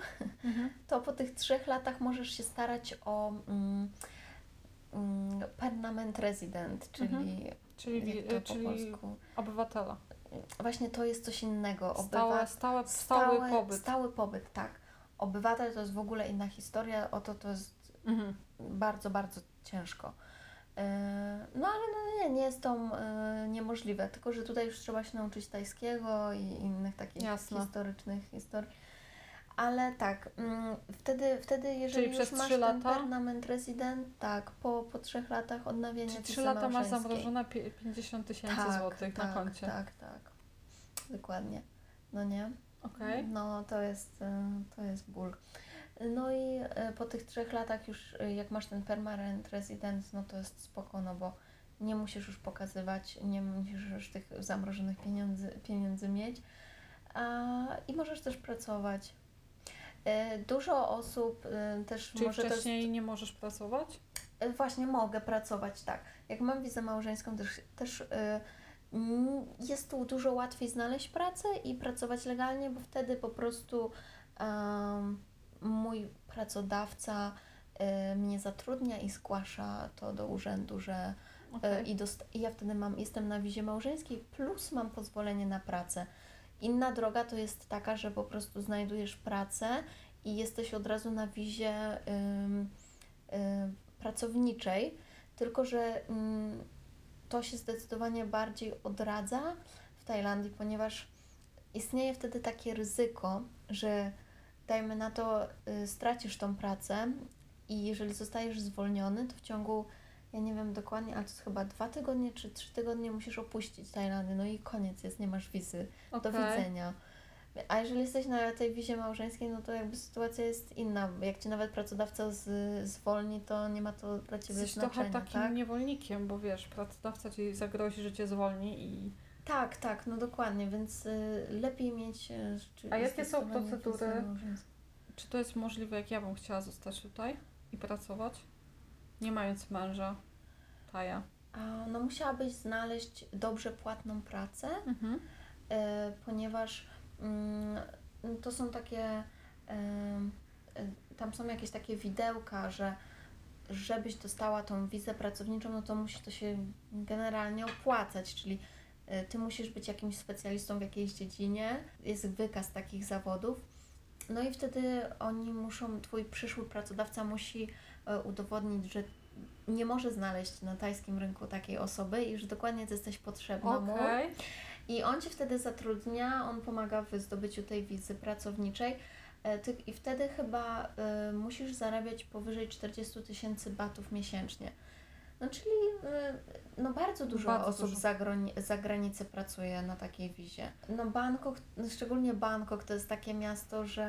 S1: Mhm. [laughs]
S2: to po tych trzech latach możesz się starać o mm, mm, permanent resident, czyli
S1: Mhm. Czyli, czyli
S2: polsku?
S1: obywatela.
S2: Właśnie to jest coś innego.
S1: Stałe,
S2: Obywa-
S1: stałe, stały pobyt.
S2: Stały pobyt, tak. Obywatel to jest w ogóle inna historia, o to to jest
S1: Mhm.
S2: bardzo, bardzo ciężko. Yy, No ale no nie, nie jest to yy, niemożliwe, tylko że tutaj już trzeba się nauczyć tajskiego i innych takich
S1: Jasne.
S2: historycznych historii. Ale tak, mm, wtedy, wtedy jeżeli
S1: Czyli
S2: już masz
S1: trzy
S2: ten
S1: lata?
S2: permanent resident, tak, po, po trzech latach odnawiania
S1: Czyli 3 lata masz zamrożone pie- 50 tysięcy złotych
S2: tak,
S1: na koncie.
S2: Tak, tak, dokładnie. No nie?
S1: Okej.
S2: No to jest, y, to jest ból. No i y, po tych trzech latach już y, jak masz ten permanent resident, no to jest spoko, no bo nie musisz już pokazywać, nie musisz już tych zamrożonych pieniędzy, pieniędzy mieć a, i możesz też pracować. Y, Dużo osób też
S1: Czyli
S2: może
S1: wcześniej nie możesz pracować?
S2: E, Właśnie mogę pracować, tak. Jak mam wizę małżeńską, też, też jest tu dużo łatwiej znaleźć pracę i pracować legalnie, bo wtedy po prostu em, mój pracodawca y, mnie zatrudnia i zgłasza to do urzędu, że y,
S1: Okej.
S2: i, i ja wtedy mam, jestem na wizie małżeńskiej plus mam pozwolenie na pracę. Inna droga to jest taka, że po prostu znajdujesz pracę i jesteś od razu na wizie ym, ym, pracowniczej, tylko że ym, to się zdecydowanie bardziej odradza w Tajlandii, ponieważ istnieje wtedy takie ryzyko, że dajmy na to, y, stracisz tą pracę i jeżeli zostajesz zwolniony, to w ciągu, ja nie wiem dokładnie, ale to jest chyba dwa tygodnie czy trzy tygodnie musisz opuścić Tajlandię, no i koniec jest, nie masz wizy. Do
S1: Okej.
S2: widzenia. A jeżeli jesteś na tej wizie małżeńskiej, no to jakby sytuacja jest inna. Jak cię nawet pracodawca z, zwolni, to nie ma to dla ciebie
S1: Jesteś trochę
S2: znaczenia,
S1: takim
S2: tak?
S1: niewolnikiem, bo wiesz, pracodawca ci zagrozi, że cię zwolni i
S2: Tak, tak, no dokładnie, więc y, lepiej mieć. Y,
S1: A jakie są
S2: zdecydowanie
S1: procedury?
S2: małżeńską.
S1: czy to jest możliwe, jak ja bym chciała zostać tutaj i pracować, nie mając męża, Taja?
S2: A, no musiałabyś znaleźć dobrze płatną pracę,
S1: Mhm.
S2: e, ponieważ mm, to są takie, tam są jakieś takie widełka, że żebyś dostała tą wizę pracowniczą, no to musi to się generalnie opłacać, czyli ty musisz być jakimś specjalistą w jakiejś dziedzinie, jest wykaz takich zawodów, no i wtedy oni muszą, twój przyszły pracodawca musi e, udowodnić, że nie może znaleźć na tajskim rynku takiej osoby i że dokładnie ty jesteś potrzebna mu.
S1: Okej.
S2: I on Cię wtedy zatrudnia, on pomaga w zdobyciu tej wizy pracowniczej. E, I wtedy chyba y, musisz zarabiać powyżej 40 tysięcy batów miesięcznie. No czyli y, no bardzo dużo
S1: Bardzo
S2: osób
S1: dużo.
S2: Za, grani- za granicę pracuje na takiej wizie. No Bangkok, no szczególnie Bangkok to jest takie miasto, że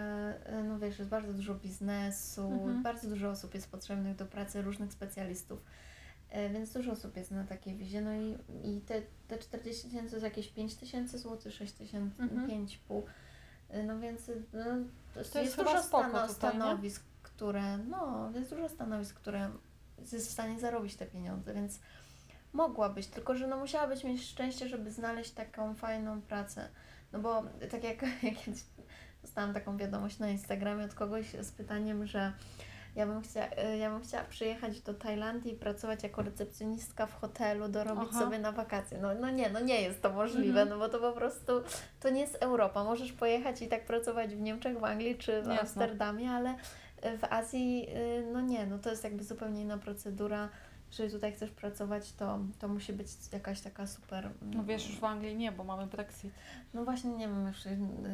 S2: y, no wiesz, jest bardzo dużo biznesu,
S1: Mhm.
S2: bardzo dużo osób jest potrzebnych do pracy, różnych specjalistów. E, Więc dużo osób jest na takiej wizie. No i, i te, te 40 tysięcy to jest jakieś 5 tysięcy złotych, 6 tysięcy,
S1: Mhm.
S2: 5,5. E, No więc no, to jest,
S1: To jest
S2: jest dużo
S1: spoko
S2: stano,
S1: tutaj,
S2: stanowisk, które, no, jest dużo stanowisk, które jest w stanie zarobić te pieniądze, więc mogłabyś, tylko że no musiałabyś mieć szczęście, żeby znaleźć taką fajną pracę. No bo tak jak, [laughs] jak kiedyś dostałam taką wiadomość na Instagramie od kogoś z pytaniem, że Ja bym, chciała, y, ja bym chciała przyjechać do Tajlandii i pracować jako recepcjonistka w hotelu, dorobić
S1: Aha.
S2: sobie na wakacje. No, no nie, no nie jest to możliwe,
S1: Mhm.
S2: no bo to po prostu, to nie jest Europa. Możesz pojechać i tak pracować w Niemczech, w Anglii czy w
S1: Jasne.
S2: Amsterdamie, ale w Azji, y, no nie, no to jest jakby zupełnie inna procedura. Jeżeli tutaj chcesz pracować, to, to musi być jakaś taka super... mm,
S1: No wiesz, już w Anglii nie, bo mamy Brexit.
S2: No właśnie nie wiem już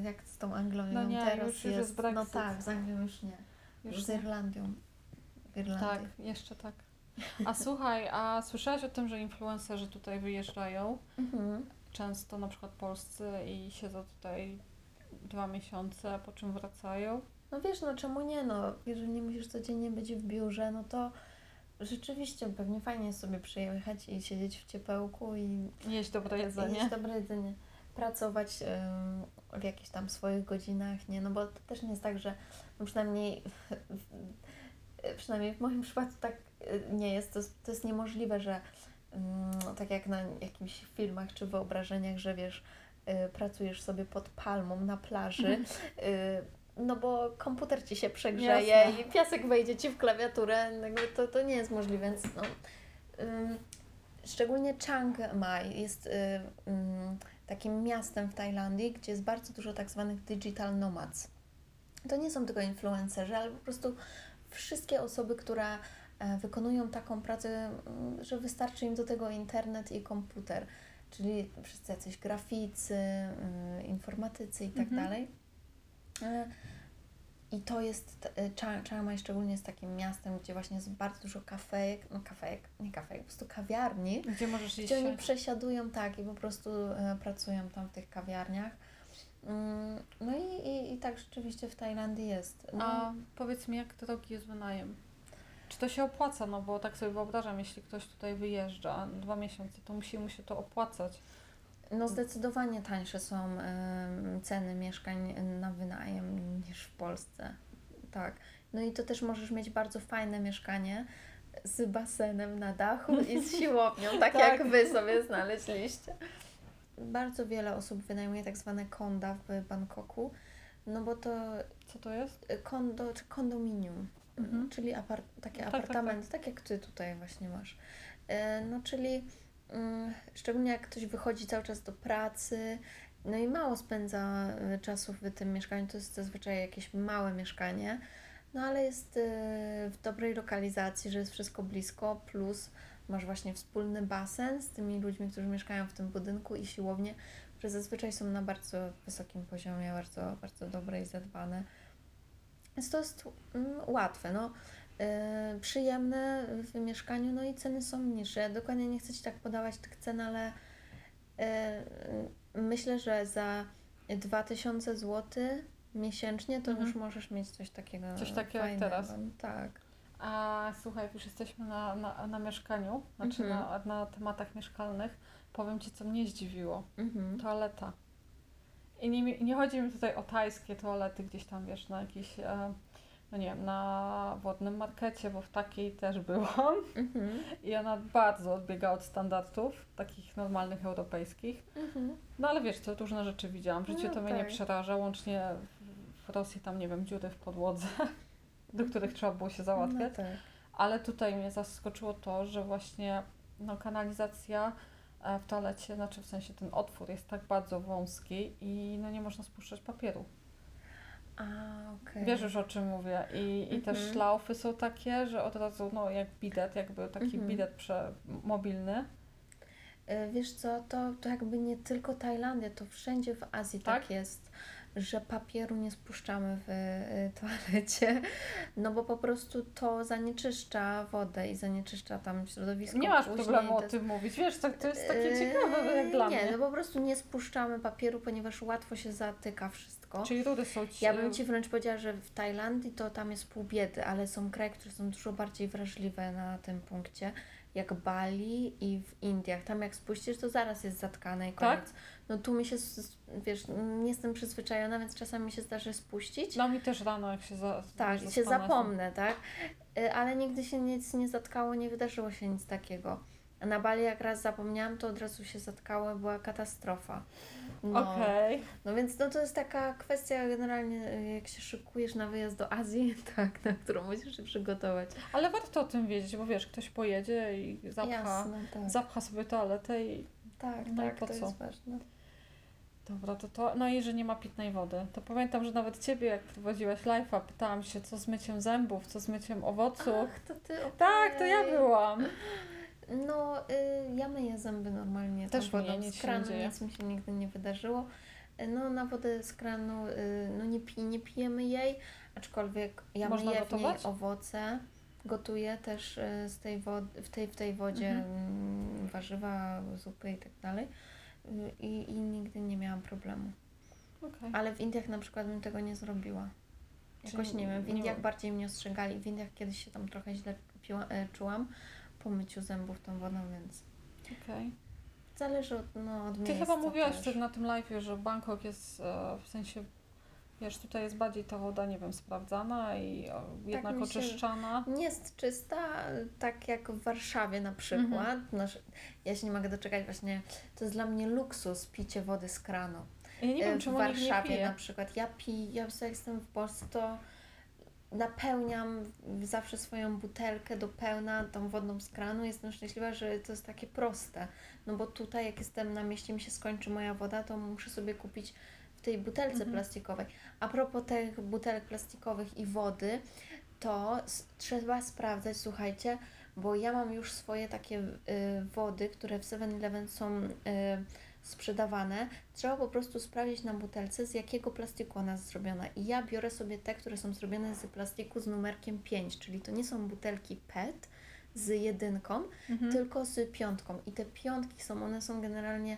S2: jak z tą Anglią
S1: No nie,
S2: teraz
S1: już- już
S2: jest.
S1: jest Brexit.
S2: No tak, z Anglią już nie. Już,
S1: Już
S2: z. Irlandią. Irlandii.
S1: Tak, jeszcze tak. A słuchaj, a słyszałaś o tym, że influencerzy tutaj wyjeżdżają?
S2: Mhm.
S1: Często na przykład polscy i siedzą tutaj dwa miesiące, po czym wracają.
S2: No wiesz, no czemu nie, no jeżeli nie musisz codziennie być w biurze, no to rzeczywiście pewnie fajnie jest sobie przyjechać i siedzieć w ciepełku i
S1: Jeść dobre jedzenie.
S2: jeść dobre jedzenie. Pracować ym, w jakichś tam swoich godzinach, nie, no bo to też nie jest tak, że no przynajmniej przynajmniej w moim przypadku tak y, nie jest, to, jest- to jest niemożliwe, że ym, tak jak na jakichś filmach czy wyobrażeniach, że wiesz, y, pracujesz sobie pod palmą na plaży, y, no bo komputer ci się przegrzeje
S1: Jasne.
S2: i piasek wejdzie ci w klawiaturę, jakby to, to nie jest możliwe, więc no, ym, szczególnie Chiang Mai jest y, ym, takim miastem w Tajlandii, gdzie jest bardzo dużo tak zwanych digital nomads. To nie są tylko influencerzy, ale po prostu wszystkie osoby, które e, wykonują taką pracę, mm, że wystarczy im do tego internet i komputer, czyli wszyscy jacyś graficy, y, informatycy i tak
S1: Mhm.
S2: dalej. I to jest, e, Chiang szczególnie jest takim miastem, gdzie właśnie jest bardzo dużo kafejek, no kafejek, nie kafejek, po prostu kawiarni,
S1: Gdzie możesz iść?
S2: gdzie oni przesiadują tak i po prostu e, pracują tam w tych kawiarniach. Mm, No i, i, i tak rzeczywiście w Tajlandii jest. No,
S1: A powiedz mi, jak drogi jest wynajem? Czy to się opłaca? No bo tak sobie wyobrażam, jeśli ktoś tutaj wyjeżdża dwa miesiące, to musi mu się to opłacać.
S2: No zdecydowanie tańsze są ceny mieszkań na wynajem niż w Polsce. Tak. No i to też możesz mieć bardzo fajne mieszkanie z basenem na dachu i z [laughs] siłownią, tak,
S1: Tak.
S2: jak Wy sobie znaleźliście. Bardzo wiele osób wynajmuje tak zwane konda w Bangkoku, no bo to
S1: Co to jest?
S2: kondo czy kondominium,
S1: Mhm.
S2: czyli apart, takie
S1: Tak, tak,
S2: apartament, tak, jak Ty tutaj właśnie masz. E, No czyli szczególnie jak ktoś wychodzi cały czas do pracy, no i mało spędza e, czasu w tym mieszkaniu, to jest zazwyczaj jakieś małe mieszkanie, no ale jest e, w dobrej lokalizacji, że jest wszystko blisko, plus masz właśnie wspólny basen z tymi ludźmi, którzy mieszkają w tym budynku i siłownie, które zazwyczaj są na bardzo wysokim poziomie, bardzo, bardzo dobre i zadbane. Więc to jest mm, łatwe, no. Yy, przyjemne w mieszkaniu, no i ceny są niższe. Ja dokładnie nie chcę Ci tak podawać tych cen, ale yy, myślę, że za 2000 zł miesięcznie to
S1: Mhm.
S2: już możesz mieć coś takiego
S1: Coś takiego jak
S2: fajnego.
S1: teraz.
S2: Tak.
S1: A słuchaj, jak już jesteśmy na, na, na mieszkaniu, znaczy
S2: Mhm.
S1: na, na tematach mieszkalnych, powiem Ci, co mnie zdziwiło.
S2: Mhm.
S1: Toaleta. I nie, nie chodzi mi tutaj o tajskie toalety gdzieś tam, wiesz, na jakiś, e, no nie wiem, na wodnym markecie, bo w takiej też byłam.
S2: Mhm.
S1: I ona bardzo odbiega od standardów takich normalnych europejskich.
S2: Mhm.
S1: No ale wiesz, co różne rzeczy widziałam. W życiu
S2: No
S1: to mnie nie przeraża, łącznie w- w Rosji tam, nie wiem, dziury w podłodze, [laughs] do których trzeba było się załatwiać.
S2: No tak.
S1: Ale tutaj mnie zaskoczyło to, że właśnie no, kanalizacja e, w toalecie, znaczy w sensie ten otwór jest tak bardzo wąski i no nie można spuszczać papieru.
S2: A, okej.
S1: Wiesz już o czym mówię. I, i też
S2: Mhm.
S1: szlaufy są takie, że od razu no jak bidet, jakby taki
S2: Mhm.
S1: bidet prze, mobilny.
S2: Y, Wiesz co, to, to jakby nie tylko Tajlandia, to wszędzie w Azji tak,
S1: Tak?
S2: jest, że papieru nie spuszczamy w y, toalecie, no bo po prostu to zanieczyszcza wodę i zanieczyszcza tam środowisko.
S1: Nie masz
S2: później,
S1: problemu o tym mówić. Wiesz, to, to jest takie
S2: Yy,
S1: ciekawe jak dla
S2: nie,
S1: mnie.
S2: no po prostu nie spuszczamy papieru, ponieważ łatwo się zatyka wszystko.
S1: Czyli rury są ci...
S2: Ja bym Ci wręcz powiedziała, że w Tajlandii to tam jest pół biedy, ale są kraje, które są dużo bardziej wrażliwe na tym punkcie, jak Bali i w Indiach. Tam jak spuścisz, to zaraz jest zatkane i
S1: Tak?
S2: No tu mi się, wiesz, nie jestem przyzwyczajona, więc czasami mi się zdarzy spuścić.
S1: No mi też rano, jak się za,
S2: tak, i się zapomnę, tak? Y, Ale nigdy się nic nie zatkało, nie wydarzyło się nic takiego. A Na Bali jak raz zapomniałam, to od razu się zatkało, była katastrofa. No,
S1: Okej.
S2: no więc no to jest taka kwestia generalnie, y, jak się szykujesz na wyjazd do Azji, [laughs] tak, na którą musisz się przygotować.
S1: Ale warto o tym wiedzieć, bo wiesz, ktoś pojedzie i zapcha,
S2: Jasne, tak.
S1: zapcha sobie toaletę i
S2: tak,
S1: no i
S2: tak,
S1: po
S2: to
S1: co?
S2: jest ważne.
S1: Dobra, to to. No i że nie ma pitnej wody. To pamiętam, że nawet ciebie, jak prowadziłaś live'a, pytałam się, co z myciem zębów, co z myciem owoców.
S2: Ach, to ty, okej.
S1: tak, to ja byłam.
S2: No, y, ja myję zęby normalnie.
S1: Też
S2: tą wodą
S1: nic
S2: z kranu,
S1: nie
S2: nic mi się nigdy nie wydarzyło. Y, No, na wodę z kranu y, no nie, pi, nie pijemy jej, aczkolwiek ja
S1: Można
S2: myję w niej
S1: gotować?
S2: owoce. Gotuję też y, z tej wody, w, tej, w tej wodzie
S1: Mhm.
S2: mm, warzywa, zupy i tak dalej. Y, I, I nigdy nie miałam problemu.
S1: Okej.
S2: Ale w Indiach na przykład bym tego nie zrobiła. Jakoś nie wiem, w Indiach bardziej mnie ostrzegali. W Indiach kiedyś się tam trochę źle piła, e, czułam po myciu zębów tą wodą, więc
S1: Okej.
S2: zależy od, no, od
S1: Ty chyba mówiłaś
S2: też.
S1: wtedy na tym live'ie, że Bangkok jest e, w sensie, wiesz, tutaj jest bardziej ta woda, nie wiem, sprawdzana i o, jednak
S2: Tak się-
S1: oczyszczana.
S2: Nie jest czysta, tak jak w Warszawie na przykład.
S1: Mhm.
S2: Nasz, ja się nie mogę doczekać właśnie, to jest dla mnie luksus picie wody z kranu.
S1: Ja nie
S2: E,
S1: wiem,
S2: w
S1: czemu nie
S2: Warszawie
S1: pije.
S2: na przykład. Ja piję, ja jak jestem w Polsce, to napełniam zawsze swoją butelkę do pełna tą wodną z kranu. Jestem szczęśliwa, że to jest takie proste. No bo tutaj, jak jestem na mieście, mi się skończy moja woda, to muszę sobie kupić w tej butelce
S1: Mhm.
S2: plastikowej. A propos tych butelek plastikowych i wody, to trzeba sprawdzać, słuchajcie, bo ja mam już swoje takie y, wody, które w 7-Eleven są y, sprzedawane. Trzeba po prostu sprawdzić na butelce, z jakiego plastiku ona jest zrobiona. I ja biorę sobie te, które są zrobione z plastiku z numerkiem 5, czyli to nie są butelki PET z jedynką,
S1: Mhm.
S2: tylko z piątką. I te piątki są, one są generalnie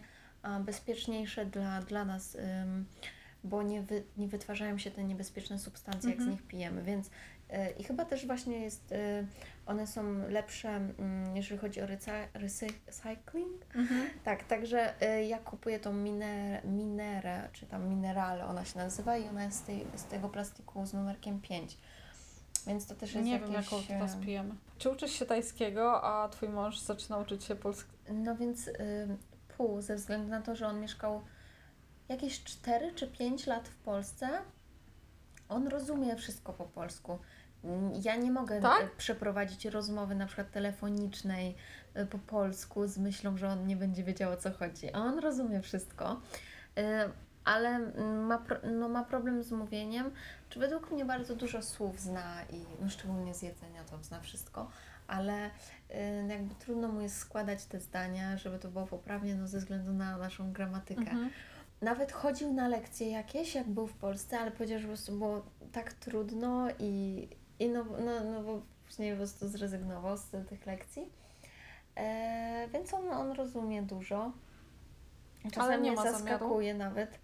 S2: bezpieczniejsze dla, dla nas, bo nie, wy, nie wytwarzają się te niebezpieczne substancje, jak z
S1: Mhm.
S2: nich pijemy. Więc y, i chyba też właśnie jest, y, one są lepsze, jeżeli chodzi o recy- recycling.
S1: Mhm.
S2: Tak, także y, ja kupuję tą miner, minerę, czy tam minerale ona się nazywa i ona jest z, tej, z tego plastiku z numerkiem 5. Więc to też jest
S1: Nie
S2: jakieś...
S1: wiem, jaką teraz
S2: e,
S1: pijemy. Czy uczysz się tajskiego, a twój mąż zaczyna uczyć się polskiego?
S2: No więc y, ze względu na to, że on mieszkał jakieś 4 czy 5 lat w Polsce, on rozumie wszystko po polsku. Ja nie mogę
S1: Tak?
S2: y, przeprowadzić rozmowy na przykład telefonicznej y, po polsku z myślą, że on nie będzie wiedział o co chodzi. A on rozumie wszystko. Y, Ale mm, ma, no, ma problem z mówieniem, czy według mnie bardzo dużo słów zna i no, szczególnie z jedzenia to zna wszystko, ale y, jakby trudno mu jest składać te zdania, żeby to było poprawnie, no ze względu na naszą gramatykę.
S1: Mhm.
S2: Nawet chodził na lekcje jakieś, jak był w Polsce, ale powiedział, że po prostu było tak trudno i, i no, no, no bo później po prostu zrezygnował z tych lekcji. E, więc on, on rozumie dużo. Czasem
S1: Ale nie
S2: mnie zaskakuje nawet.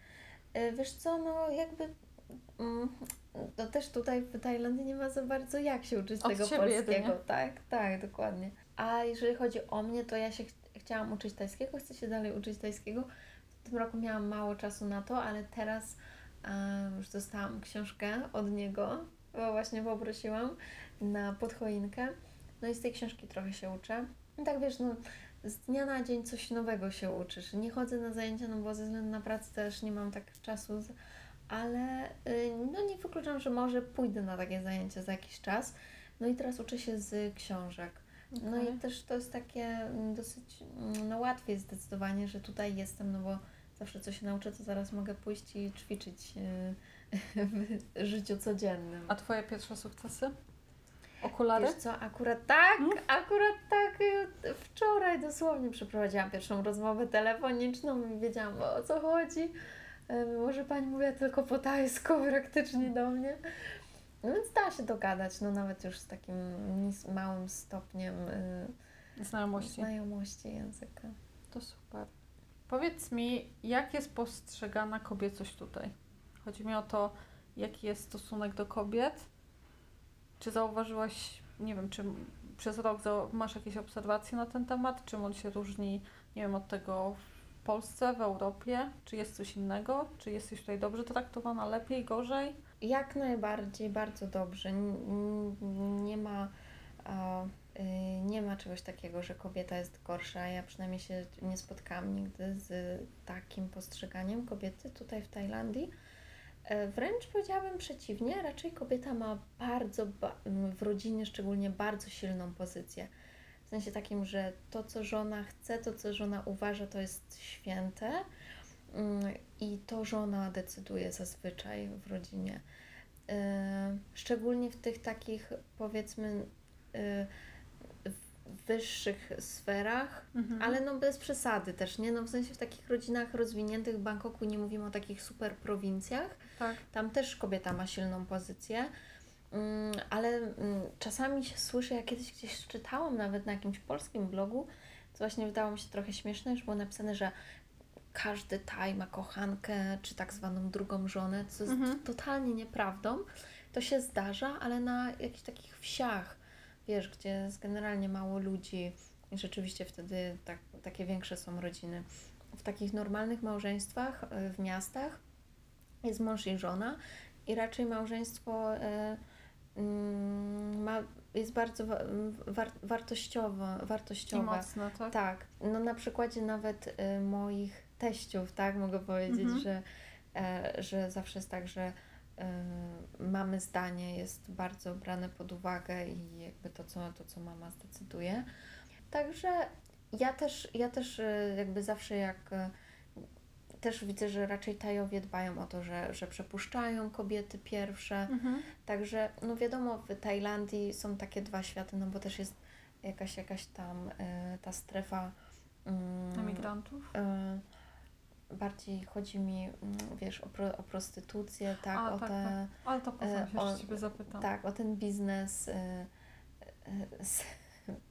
S2: E, wiesz co, no jakby... Mm, no też tutaj w Tajlandii nie ma za bardzo jak się uczyć
S1: Od
S2: tego polskiego.
S1: jedynie.
S2: Tak, tak, dokładnie. A jeżeli chodzi o mnie, to ja się ch- chciałam uczyć tajskiego, chcę się dalej uczyć tajskiego. W tym roku miałam mało czasu na to, ale teraz e, już dostałam książkę od niego, bo właśnie poprosiłam na podchoinkę. No i z tej książki trochę się uczę. I tak wiesz, no z dnia na dzień coś nowego się uczysz. Nie chodzę na zajęcia, no bo ze względu na pracę też nie mam tak czasu, z- ale y, no nie wykluczam, że może pójdę na takie zajęcia za jakiś czas. No i teraz uczę się z książek. No
S1: Okej.
S2: i też to jest takie mm, dosyć mm, no, łatwiej zdecydowanie, że tutaj jestem, no bo zawsze co się nauczę, to zaraz mogę pójść i ćwiczyć y, [laughs] w życiu codziennym.
S1: A twoje pierwsze sukcesy? Okulary?
S2: Wiesz co, akurat tak,
S1: Mm.
S2: akurat tak y, wczoraj dosłownie przeprowadziłam pierwszą rozmowę telefoniczną i wiedziałam o co chodzi. Y, Mimo, że pani mówiła tylko po tajsku [laughs] praktycznie do mnie. No więc da się dogadać, no nawet już z takim małym stopniem y,
S1: Znajomości.
S2: znajomości języka.
S1: To super. Powiedz mi, jak jest postrzegana kobiecość tutaj? Chodzi mi o to, jaki jest stosunek do kobiet. Czy zauważyłaś, nie wiem, czy przez rok masz jakieś obserwacje na ten temat? Czym on się różni, nie wiem, od tego w Polsce, w Europie? Czy jest coś innego? Czy jesteś tutaj dobrze traktowana, lepiej, gorzej?
S2: Jak najbardziej, bardzo dobrze. Nie ma. a, nie ma czegoś takiego, że kobieta jest gorsza. Ja przynajmniej się nie spotkałam nigdy z takim postrzeganiem kobiety tutaj w Tajlandii. E, wręcz powiedziałabym przeciwnie, raczej kobieta ma bardzo, w rodzinie szczególnie bardzo silną pozycję. W sensie takim, że to, co żona chce, to, co żona uważa, to jest święte mm, i to żona decyduje zazwyczaj w rodzinie. E, szczególnie w tych takich, powiedzmy, e, wyższych sferach, mhm. ale no bez przesady też, nie? No w sensie w takich rodzinach rozwiniętych w Bangkoku nie mówimy o takich super prowincjach. Tak. Tam też kobieta ma silną pozycję. Mm, ale mm, czasami się słyszę, ja kiedyś gdzieś czytałam nawet na jakimś polskim blogu, co właśnie wydało mi się trochę śmieszne, że było napisane, że każdy Taj ma kochankę, czy tak zwaną drugą żonę, co jest mhm. totalnie nieprawdą. To się zdarza, ale na jakichś takich wsiach, wiesz, gdzie jest generalnie mało ludzi i rzeczywiście wtedy tak, takie większe są rodziny. W takich normalnych małżeństwach y, w miastach jest mąż i żona i raczej małżeństwo y, mm, ma, jest bardzo war, wartościowe. I
S1: mocne, tak?
S2: Tak. No na przykładzie nawet y, moich teściów, tak, mogę powiedzieć, mhm. że, e, że zawsze jest tak, że Y, mamy zdanie jest bardzo brane pod uwagę i jakby to, co, to, co mama zdecyduje. Także ja też, ja też y, jakby zawsze jak też widzę, że raczej Tajowie dbają o to, że, że przepuszczają kobiety pierwsze. Mhm. Także no wiadomo, w Tajlandii są takie dwa światy, no bo też jest jakaś, jakaś tam ta strefa
S1: um, emigrantów. Y,
S2: bardziej chodzi mi, mm, wiesz, o, pro, o prostytucję, tak,
S1: A,
S2: o
S1: tak,
S2: te...
S1: Tak. Ale to potem e, się o, Ciebie zapytam.
S2: Tak, o ten biznes, e, e,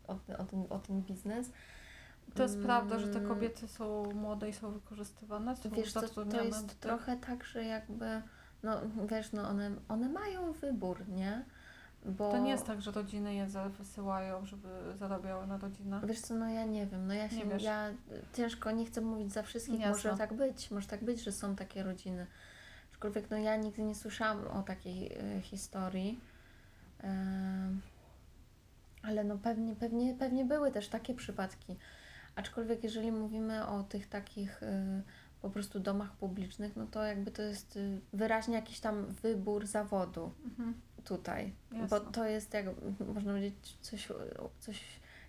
S2: [laughs] o, o, ten, o ten biznes.
S1: To jest prawda, że te kobiety są młode i są wykorzystywane? Są
S2: wiesz, to, to jest trochę tak, że jakby, no wiesz, no one, one mają wybór, nie?
S1: Bo... To nie jest tak, że rodziny je wysyłają, żeby zarabiały na rodzinach.
S2: Wiesz co, no ja nie wiem, no ja się, ja ciężko, nie chcę mówić za wszystkich, Jasne. może tak być, może tak być, że są takie rodziny. Aczkolwiek no ja nigdy nie słyszałam o takiej y, historii. Y, ale no pewnie, pewnie, pewnie były też takie przypadki. Aczkolwiek jeżeli mówimy o tych takich y, po prostu domach publicznych, no to jakby to jest wyraźnie jakiś tam wybór zawodu. Mhm tutaj, Jasne. bo to jest, jak można powiedzieć, coś, coś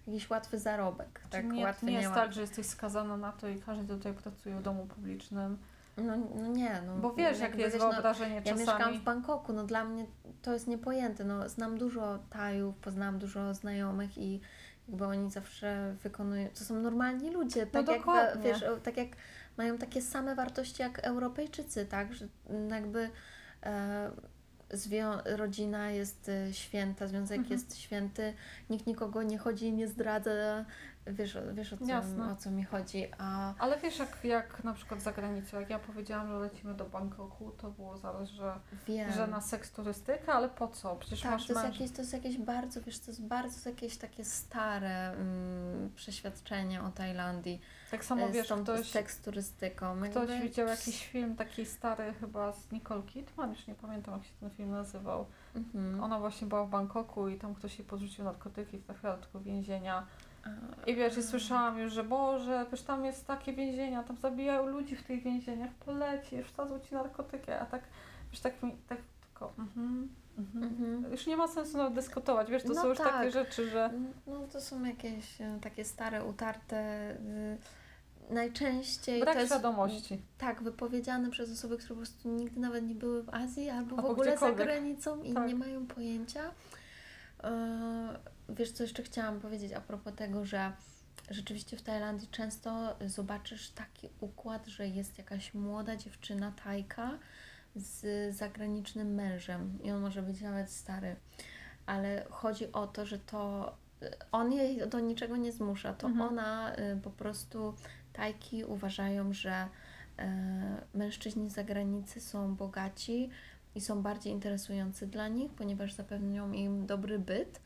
S2: jakiś łatwy zarobek.
S1: tak, nie, łatwy, nie jest nie tak, że jesteś skazana na to i każdy tutaj pracuje w domu publicznym.
S2: No, no nie, no.
S1: Bo wiesz, jakie jest wiesz, no, wyobrażenie no, czasami.
S2: Ja mieszkam w Bangkoku, no dla mnie to jest niepojęte, no znam dużo Tajów, poznałam dużo znajomych i jakby oni zawsze wykonują, to są normalni ludzie, no tak no jak, wiesz, tak jak mają takie same wartości jak Europejczycy, tak, że jakby e, zwią- rodzina jest y, święta, związek mhm. jest święty, nikt nikogo nie chodzi i nie zdradza. Wiesz, wiesz o, co, o co mi chodzi. A...
S1: Ale wiesz, jak, jak na przykład za granicą, jak ja powiedziałam, że lecimy do Bangkoku, to było zaraz, że, że na seks turystyka, ale po co? Przecież
S2: tak,
S1: masz
S2: to, jest jakieś, to jest jakieś bardzo, wiesz, to jest bardzo jakieś takie stare mm, przeświadczenie o Tajlandii
S1: tak samo e, wiesz,
S2: z tą ktoś, teksturystyką.
S1: Ktoś jakby... widział jakiś film taki stary chyba z Nicole Kidman, już nie pamiętam jak się ten film nazywał. Mhm. Ona właśnie była w Bangkoku i tam ktoś jej podrzucił narkotyki, trafiła do tego więzienia. I wiesz, i słyszałam już, że Boże, wiesz, tam jest takie więzienia, tam zabijają ludzi w tych więzieniach, poleci, wsadzą ci narkotyki, a tak, wiesz, tak mi, tak tylko, mhm, mhm. mhm. Już nie ma sensu nawet dyskutować, wiesz, to no są już tak. takie rzeczy, że...
S2: No to są jakieś e, takie stare, utarte... Y najczęściej
S1: Brak to jest, świadomości.
S2: Tak, wypowiedziane przez osoby, które po prostu nigdy nawet nie były w Azji albo w ogóle za granicą i tak. nie mają pojęcia. E, wiesz, co jeszcze chciałam powiedzieć a propos tego, że rzeczywiście w Tajlandii często zobaczysz taki układ, że jest jakaś młoda dziewczyna, tajka z zagranicznym mężem i on może być nawet stary, ale chodzi o to, że to on jej do niczego nie zmusza, to mhm. ona y, po prostu Tajki uważają, że e, mężczyźni z zagranicy są bogaci i są bardziej interesujący dla nich, ponieważ zapewnią im dobry byt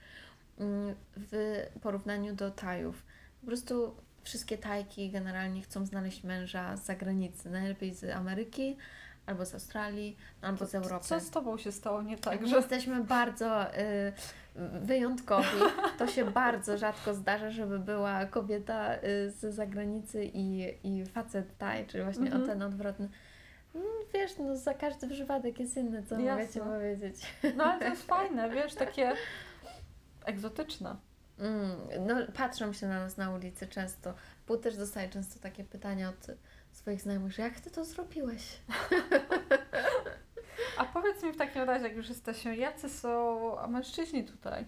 S2: w porównaniu do Tajów. Po prostu wszystkie Tajki generalnie chcą znaleźć męża z zagranicy, najlepiej z Ameryki albo z Australii, albo z Europy.
S1: Co z Tobą się stało nie tak, że...
S2: jesteśmy bardzo y, wyjątkowi. To się [laughs] bardzo rzadko zdarza, żeby była kobieta y, z zagranicy i, i facet taj, czyli właśnie
S1: Mhm.
S2: o ten odwrotny. Mm, Wiesz, no za każdy przypadek jest inny, co mogę Ci
S1: Jasne.
S2: powiedzieć.
S1: No ale to jest fajne, wiesz, takie [laughs] egzotyczne.
S2: Mm, no, patrzą się na nas na ulicy często, bo też dostaję często takie pytania od swoich znajomych, że jak Ty to zrobiłeś?
S1: A powiedz mi w takim razie, jak już jesteśmy, jacy są mężczyźni tutaj?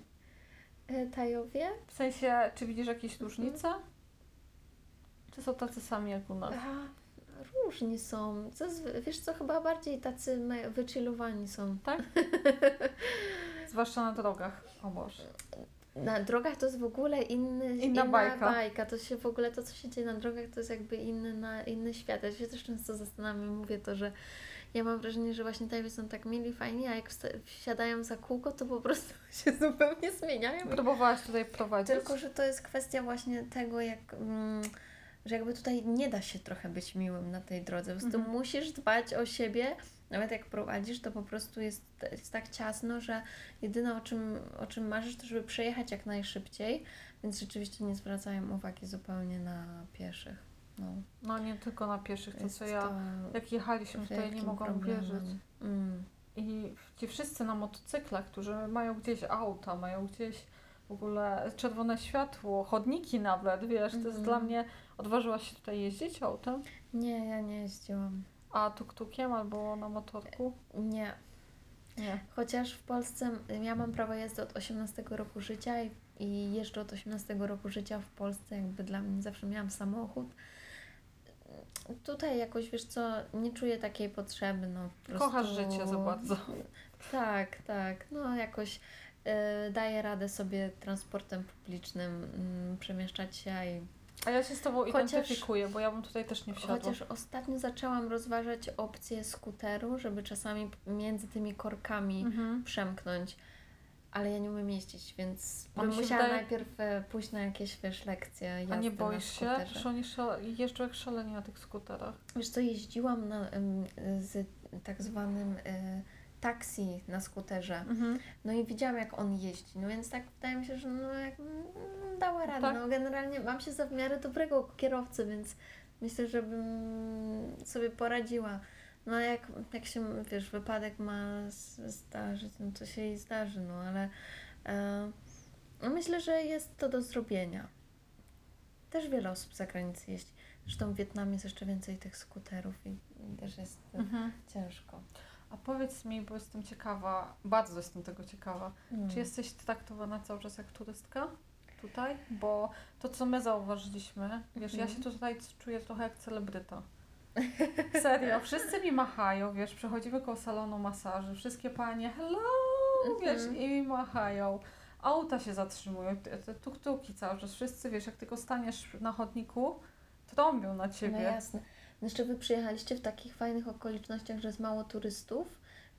S2: E, Tajowie?
S1: W sensie, czy widzisz jakieś różnice? Czy są tacy sami jak u nas?
S2: Różni są. Zazwy- wiesz co, chyba bardziej tacy me- wychillowani są.
S1: Tak? [laughs] Zwłaszcza na drogach. O Boże.
S2: Na drogach to jest w ogóle inny,
S1: Inna bajka.
S2: To się w ogóle, to co się dzieje na drogach to jest jakby inny, na, inny świat. Ja się też często zastanawiam, mówię to, że ja mam wrażenie, że właśnie Tajowie są tak mili, fajni, a jak wsiadają za kółko, to po prostu [laughs] się zupełnie zmieniają.
S1: Próbowałaś tutaj prowadzić.
S2: Tylko, że to jest kwestia właśnie tego, jak, mm, że jakby tutaj nie da się trochę być miłym na tej drodze. Po prostu
S1: Mhm.
S2: musisz dbać o siebie. Nawet jak prowadzisz, to po prostu jest, jest tak ciasno, że jedyne o czym, o czym marzysz, to żeby przejechać jak najszybciej, więc rzeczywiście nie zwracają uwagi zupełnie na pieszych. No,
S1: No nie tylko na pieszych, to
S2: jest
S1: co ja... Jak jechaliśmy tutaj, nie mogłam wierzyć.
S2: Mm.
S1: I ci wszyscy na motocyklach, którzy mają gdzieś auta, mają gdzieś w ogóle czerwone światło, chodniki nawet, wiesz, to jest
S2: Mhm.
S1: dla mnie... Odważyłaś się tutaj jeździć autem?
S2: Nie, ja nie jeździłam.
S1: A tuk-tukiem albo na motorku?
S2: Nie,
S1: Nie.
S2: Chociaż w Polsce y, ja mam prawo jazdy od 18 roku życia i, i jeżdżę od 18 roku życia w Polsce, jakby dla mnie zawsze miałam samochód. Tutaj jakoś, wiesz co, nie czuję takiej potrzeby, no po prostu...
S1: Kochasz życie za bardzo.
S2: Tak, tak, no jakoś y, daję radę sobie transportem publicznym mm, przemieszczać się i
S1: A ja się z Tobą
S2: Chociaż-
S1: identyfikuję, bo ja bym tutaj też nie wsiadła.
S2: Chociaż ostatnio zaczęłam rozważać opcję skuteru, żeby czasami między tymi korkami
S1: Mhm.
S2: przemknąć, ale ja nie umiem jeździć, więc bym musiała
S1: wydaje-
S2: najpierw e, pójść na jakieś wiesz, lekcje
S1: A nie boisz się? Przecież oni szale... jeżdżą jak szaleni na tych skuterach.
S2: Wiesz co, jeździłam na, z tak zwanym e, taksi na skuterze,
S1: Mhm.
S2: no i widziałam jak on jeździ, no więc tak wydaje mi się, że no jak dała radę,
S1: Tak.
S2: no generalnie mam się za w miarę dobrego kierowcy, więc myślę, że bym sobie poradziła. No jak, jak się, wiesz, wypadek ma zdarzyć, no to się jej zdarzy, no ale e, no myślę, że jest to do zrobienia. Też wiele osób za granicę jeździ. Zresztą w Wietnamie jest jeszcze więcej tych skuterów i, i też jest e,
S1: Mhm.
S2: ciężko.
S1: A powiedz mi, bo jestem ciekawa, bardzo jestem tego ciekawa,
S2: Mm.
S1: czy jesteś traktowana cały czas jak turystka tutaj? Bo to, co my zauważyliśmy, wiesz, ja
S2: Mhm.
S1: się tutaj czuję trochę jak celebryta. Serio, wszyscy mi machają, wiesz, przechodzimy koło salonu masaży, wszystkie panie, hello, wiesz,
S2: Mhm.
S1: i mi machają. Auta się zatrzymują, te, tuk-tuki cały czas, wszyscy, wiesz, jak tylko staniesz na chodniku, trąbią na
S2: No
S1: ciebie.
S2: jasne. No Jeszcze wy przyjechaliście w takich fajnych okolicznościach, że jest mało turystów,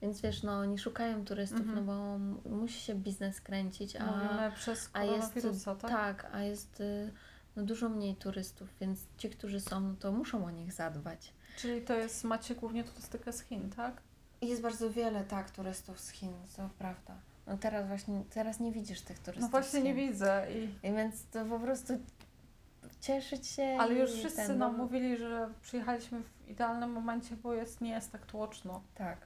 S2: więc wiesz, no oni szukają turystów,
S1: Mhm.
S2: no bo m- musi się biznes kręcić, a,
S1: Mówimy przez
S2: a jest
S1: koronawirusa, tak?
S2: tak, a jest y, no, dużo mniej turystów, więc ci, którzy są, no to muszą o nich zadbać.
S1: Czyli to jest, macie głównie turystykę z Chin, tak?
S2: Jest bardzo wiele, tak, turystów z Chin, to prawda. No teraz właśnie, teraz nie widzisz tych turystów
S1: No właśnie nie widzę. I,
S2: I więc to po prostu cieszyć się
S1: ale już wszyscy
S2: ten,
S1: nam
S2: no,
S1: mówili, że przyjechaliśmy w idealnym momencie, bo jest, nie jest tak tłoczno.
S2: Tak.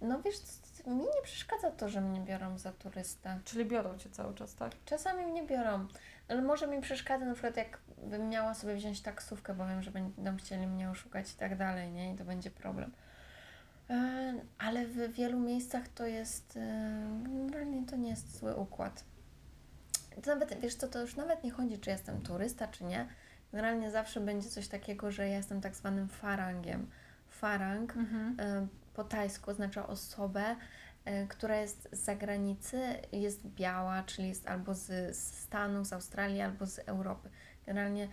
S2: No wiesz, mi nie przeszkadza to, że mnie biorą za turystę.
S1: Czyli biorą cię cały czas, tak?
S2: Czasami mnie biorą, ale może mi przeszkadza na przykład jak bym miała sobie wziąć taksówkę, bo wiem, że będą chcieli mnie oszukać i tak dalej, nie? I to będzie problem. E, Ale w wielu miejscach to jest, e, generalnie to nie jest zły układ. To nawet, wiesz co, to już nawet nie chodzi, czy jestem turysta, czy nie. Generalnie zawsze będzie coś takiego, że ja jestem tak zwanym farangiem. Farang
S1: Mhm.
S2: Po tajsku oznacza osobę, e, która jest z zagranicy, jest biała, czyli jest albo z, z Stanów, z Australii, albo z Europy. Generalnie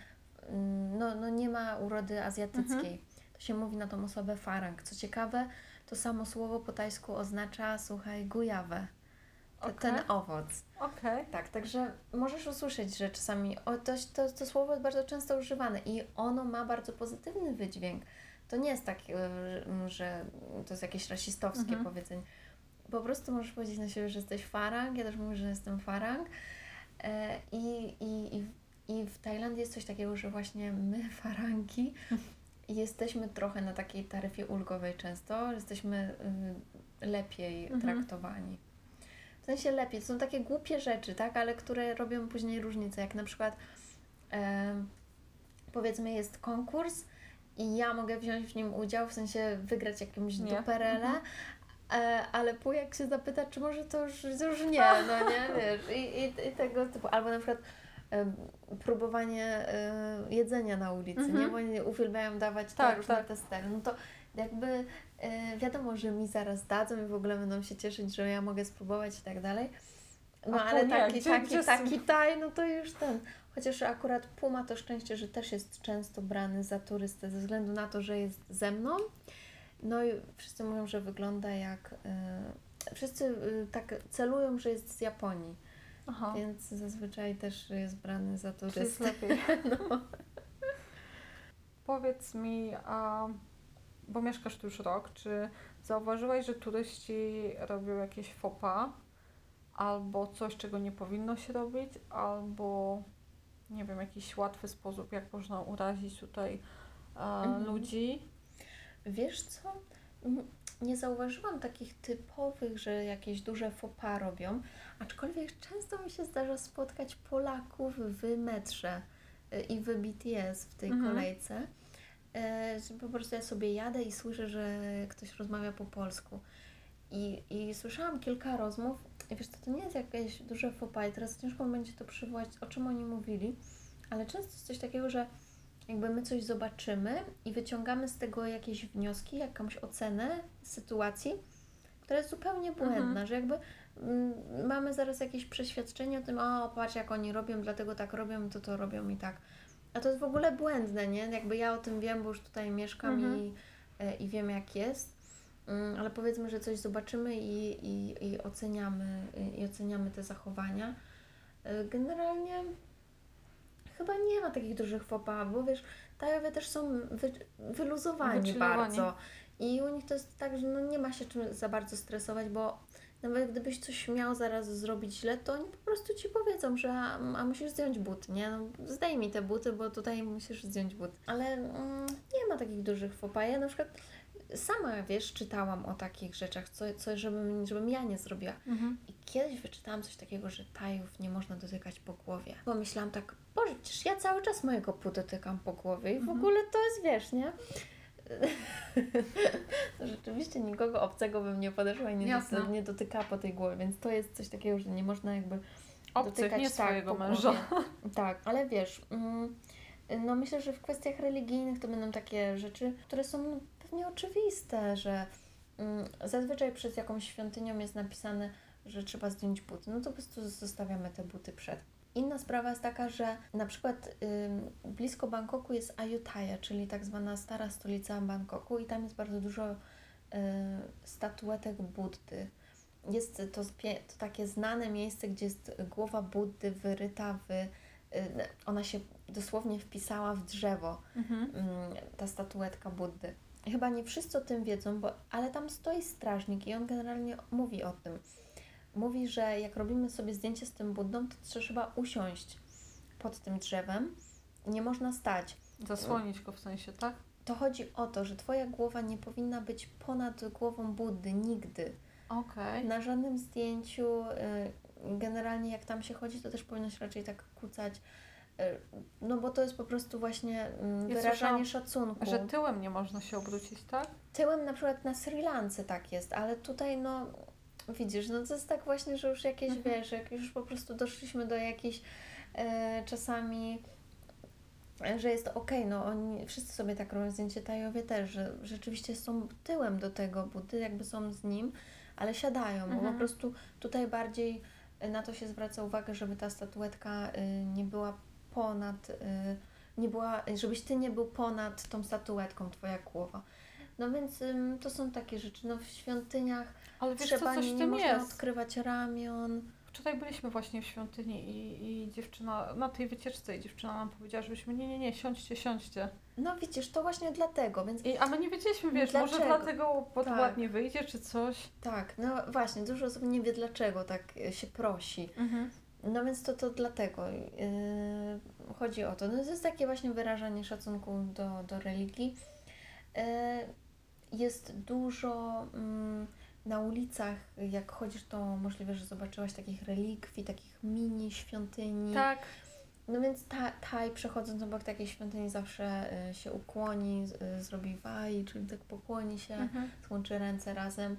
S2: mm, no, no nie ma urody azjatyckiej. To się mówi na tą osobę farang. Co ciekawe, to samo słowo po tajsku oznacza, słuchaj, gujawę.
S1: Okej.
S2: Ten owoc.
S1: Okej.
S2: Tak, także możesz usłyszeć, że czasami o, to, to, to słowo jest bardzo często używane i ono ma bardzo pozytywny wydźwięk. To nie jest tak, y, że to jest jakieś rasistowskie
S1: Mhm.
S2: powiedzenie. Po prostu możesz powiedzieć na siebie, że jesteś farang, ja też mówię, że jestem farang. E, I, i, i, I w Tajlandii jest coś takiego, że właśnie my, [laughs] farangi, jesteśmy trochę na takiej taryfie ulgowej często, jesteśmy y, lepiej
S1: Mhm.
S2: traktowani. W sensie lepiej, to są takie głupie rzeczy, tak, ale które robią później różnicę, jak na przykład em, powiedzmy jest konkurs i ja mogę wziąć w nim udział, w sensie wygrać jakąś
S1: Nie.
S2: duperelę,
S1: Mhm.
S2: e, ale pół jak się zapyta, czy może to już, to już nie, [laughs] no nie, wiesz, i, i, i tego typu, albo na przykład próbowanie e, jedzenia na ulicy,
S1: Mhm.
S2: nie, bo oni uwielbiają dawać te
S1: Tak,
S2: różne
S1: tak.
S2: testery, no to jakby e, wiadomo, że mi zaraz dadzą i w ogóle będą się cieszyć, że ja mogę spróbować i tak dalej. No
S1: A
S2: ale
S1: nie,
S2: taki,
S1: gdzie-
S2: taki,
S1: gdzie
S2: taki taj, no to już ten. Chociaż akurat Pół ma to szczęście, że też jest często brany za turystę ze względu na to, że jest ze mną. No i wszyscy mówią, że wygląda jak. y, wszyscy y, tak celują, że jest z Japonii,
S1: Aha.
S2: więc zazwyczaj też jest brany za
S1: Czy jest
S2: turystę.
S1: lepiej? [laughs] [laughs] Powiedz mi, a, bo mieszkasz tu już rok, czy zauważyłaś, że turyści robią jakieś pas, albo coś, czego nie powinno się robić, albo nie wiem, jakiś łatwy sposób, jak można urazić tutaj e,
S2: Mhm.
S1: ludzi?
S2: Wiesz co? Nie zauważyłam takich typowych, że jakieś duże pas robią, aczkolwiek często mi się zdarza spotkać Polaków w metrze y, i w BTS w tej
S1: Mhm.
S2: kolejce. E, po prostu ja sobie jadę i słyszę, że ktoś rozmawia po polsku. I, I słyszałam kilka rozmów. I wiesz, co, to nie jest jakieś duże pas. I teraz ciężko będzie to przywołać, o czym oni mówili, ale często jest coś takiego, że jakby my coś zobaczymy i wyciągamy z tego jakieś wnioski, jakąś ocenę sytuacji, która jest zupełnie błędna,
S1: Mhm.
S2: że jakby mm, mamy zaraz jakieś przeświadczenie o tym, o patrz jak oni robią, dlatego tak robią, to to robią i tak. A to jest w ogóle błędne, nie? Jakby ja o tym wiem, bo już tutaj mieszkam
S1: Mhm.
S2: i, e, i wiem jak jest. Mm, Ale powiedzmy, że coś zobaczymy i, i, i oceniamy, i, oceniamy te zachowania. E, Generalnie chyba nie ma takich dużych pas, bo wiesz, Tajowie też są wy, wyluzowani bardzo. I u nich to jest tak, że no nie ma się czym za bardzo stresować, bo nawet gdybyś coś miał zaraz zrobić źle, to oni po prostu ci powiedzą, że a, a musisz zdjąć buty, nie? No, zdejmij te buty, bo tutaj musisz zdjąć buty. Ale mm, nie ma takich dużych pas. Ja na przykład sama, wiesz, czytałam o takich rzeczach, co, co żebym, żebym ja nie zrobiła.
S1: Mhm.
S2: I kiedyś wyczytałam coś takiego, że tajów nie można dotykać po głowie. Pomyślałam tak, Boże, przecież ja cały czas mojego pu dotykam po głowie i w
S1: Mhm.
S2: ogóle to jest, wiesz, nie? [laughs] Rzeczywiście nikogo obcego bym nie podeszła i nie, doty- nie dotykała po tej głowie, więc to jest coś takiego, że nie można jakby
S1: Obcych,
S2: dotykać
S1: nie
S2: tak,
S1: swojego męża.
S2: Tak, ale wiesz, mm, no myślę, że w kwestiach religijnych to będą takie rzeczy, które są pewnie oczywiste, że mm, zazwyczaj przed jakąś świątynią jest napisane, że trzeba zdjąć buty. No to po prostu zostawiamy te buty przed. Inna sprawa jest taka, że na przykład ym, blisko Bangkoku jest Ayutthaya, czyli tak zwana stara stolica Bangkoku i tam jest bardzo dużo y, statuetek Buddy. Jest to, to takie znane miejsce, gdzie jest głowa Buddy wyryta w... y, Ona się dosłownie wpisała w drzewo
S1: Mhm.
S2: mm, ta statuetka Buddy. Chyba nie wszyscy o tym wiedzą, bo, ale tam stoi strażnik i on generalnie mówi o tym. Mówi, że jak robimy sobie zdjęcie z tym Buddą, to trzeba usiąść pod tym drzewem. Nie można stać.
S1: Zasłonić go w sensie, tak?
S2: To chodzi o to, że Twoja głowa nie powinna być ponad głową Buddy nigdy.
S1: Okej.
S2: Na żadnym zdjęciu, y, generalnie jak tam się chodzi, to też powinno się raczej tak kucać. Y, No bo to jest po prostu właśnie mm,
S1: Ja
S2: wyrażanie szacunku.
S1: Że tyłem nie można się obrócić, tak?
S2: Tyłem na przykład na Sri Lance tak jest, ale tutaj no widzisz, no to jest tak właśnie, że już jakieś,
S1: Mhm.
S2: wiesz, jak już po prostu doszliśmy do jakichś e, czasami, e, że jest okej, no oni wszyscy sobie tak robią zdjęcie Tajowie też, że rzeczywiście są tyłem do tego budy, jakby są z nim, ale siadają, bo
S1: Mhm.
S2: po prostu tutaj bardziej na to się zwraca uwagę, żeby ta statuetka e, nie była ponad, e, nie była, żebyś ty nie był ponad tą statuetką, twoja głowa. No więc ym, to są takie rzeczy. No w świątyniach
S1: Ale wiesz
S2: trzeba
S1: co, coś
S2: nie, można
S1: jest.
S2: odkrywać ramion.
S1: Wczoraj byliśmy właśnie w świątyni i, i dziewczyna, na tej wycieczce i dziewczyna nam powiedziała, żebyśmy nie, nie, nie, siądźcie, siądźcie.
S2: No widzisz, to właśnie dlatego, więc
S1: I, a my nie wiedzieliśmy, wiesz, może
S2: Dlaczego?
S1: dlatego, bo to
S2: Tak.
S1: wyjdzie, czy coś.
S2: tak, no właśnie, dużo osób nie wie dlaczego tak y, się prosi. No więc to, to dlatego yy, chodzi o to. No to jest takie właśnie wyrażanie szacunku do, do religii. Yy, jest dużo mm, na ulicach, jak chodzisz, to możliwe, że zobaczyłaś takich relikwii, takich mini świątyni.
S1: Tak.
S2: No więc ta, Taj przechodząc obok takiej świątyni zawsze y, się ukłoni, y, zrobi waj, czyli tak pokłoni się,
S1: Mhm.
S2: złączy ręce razem.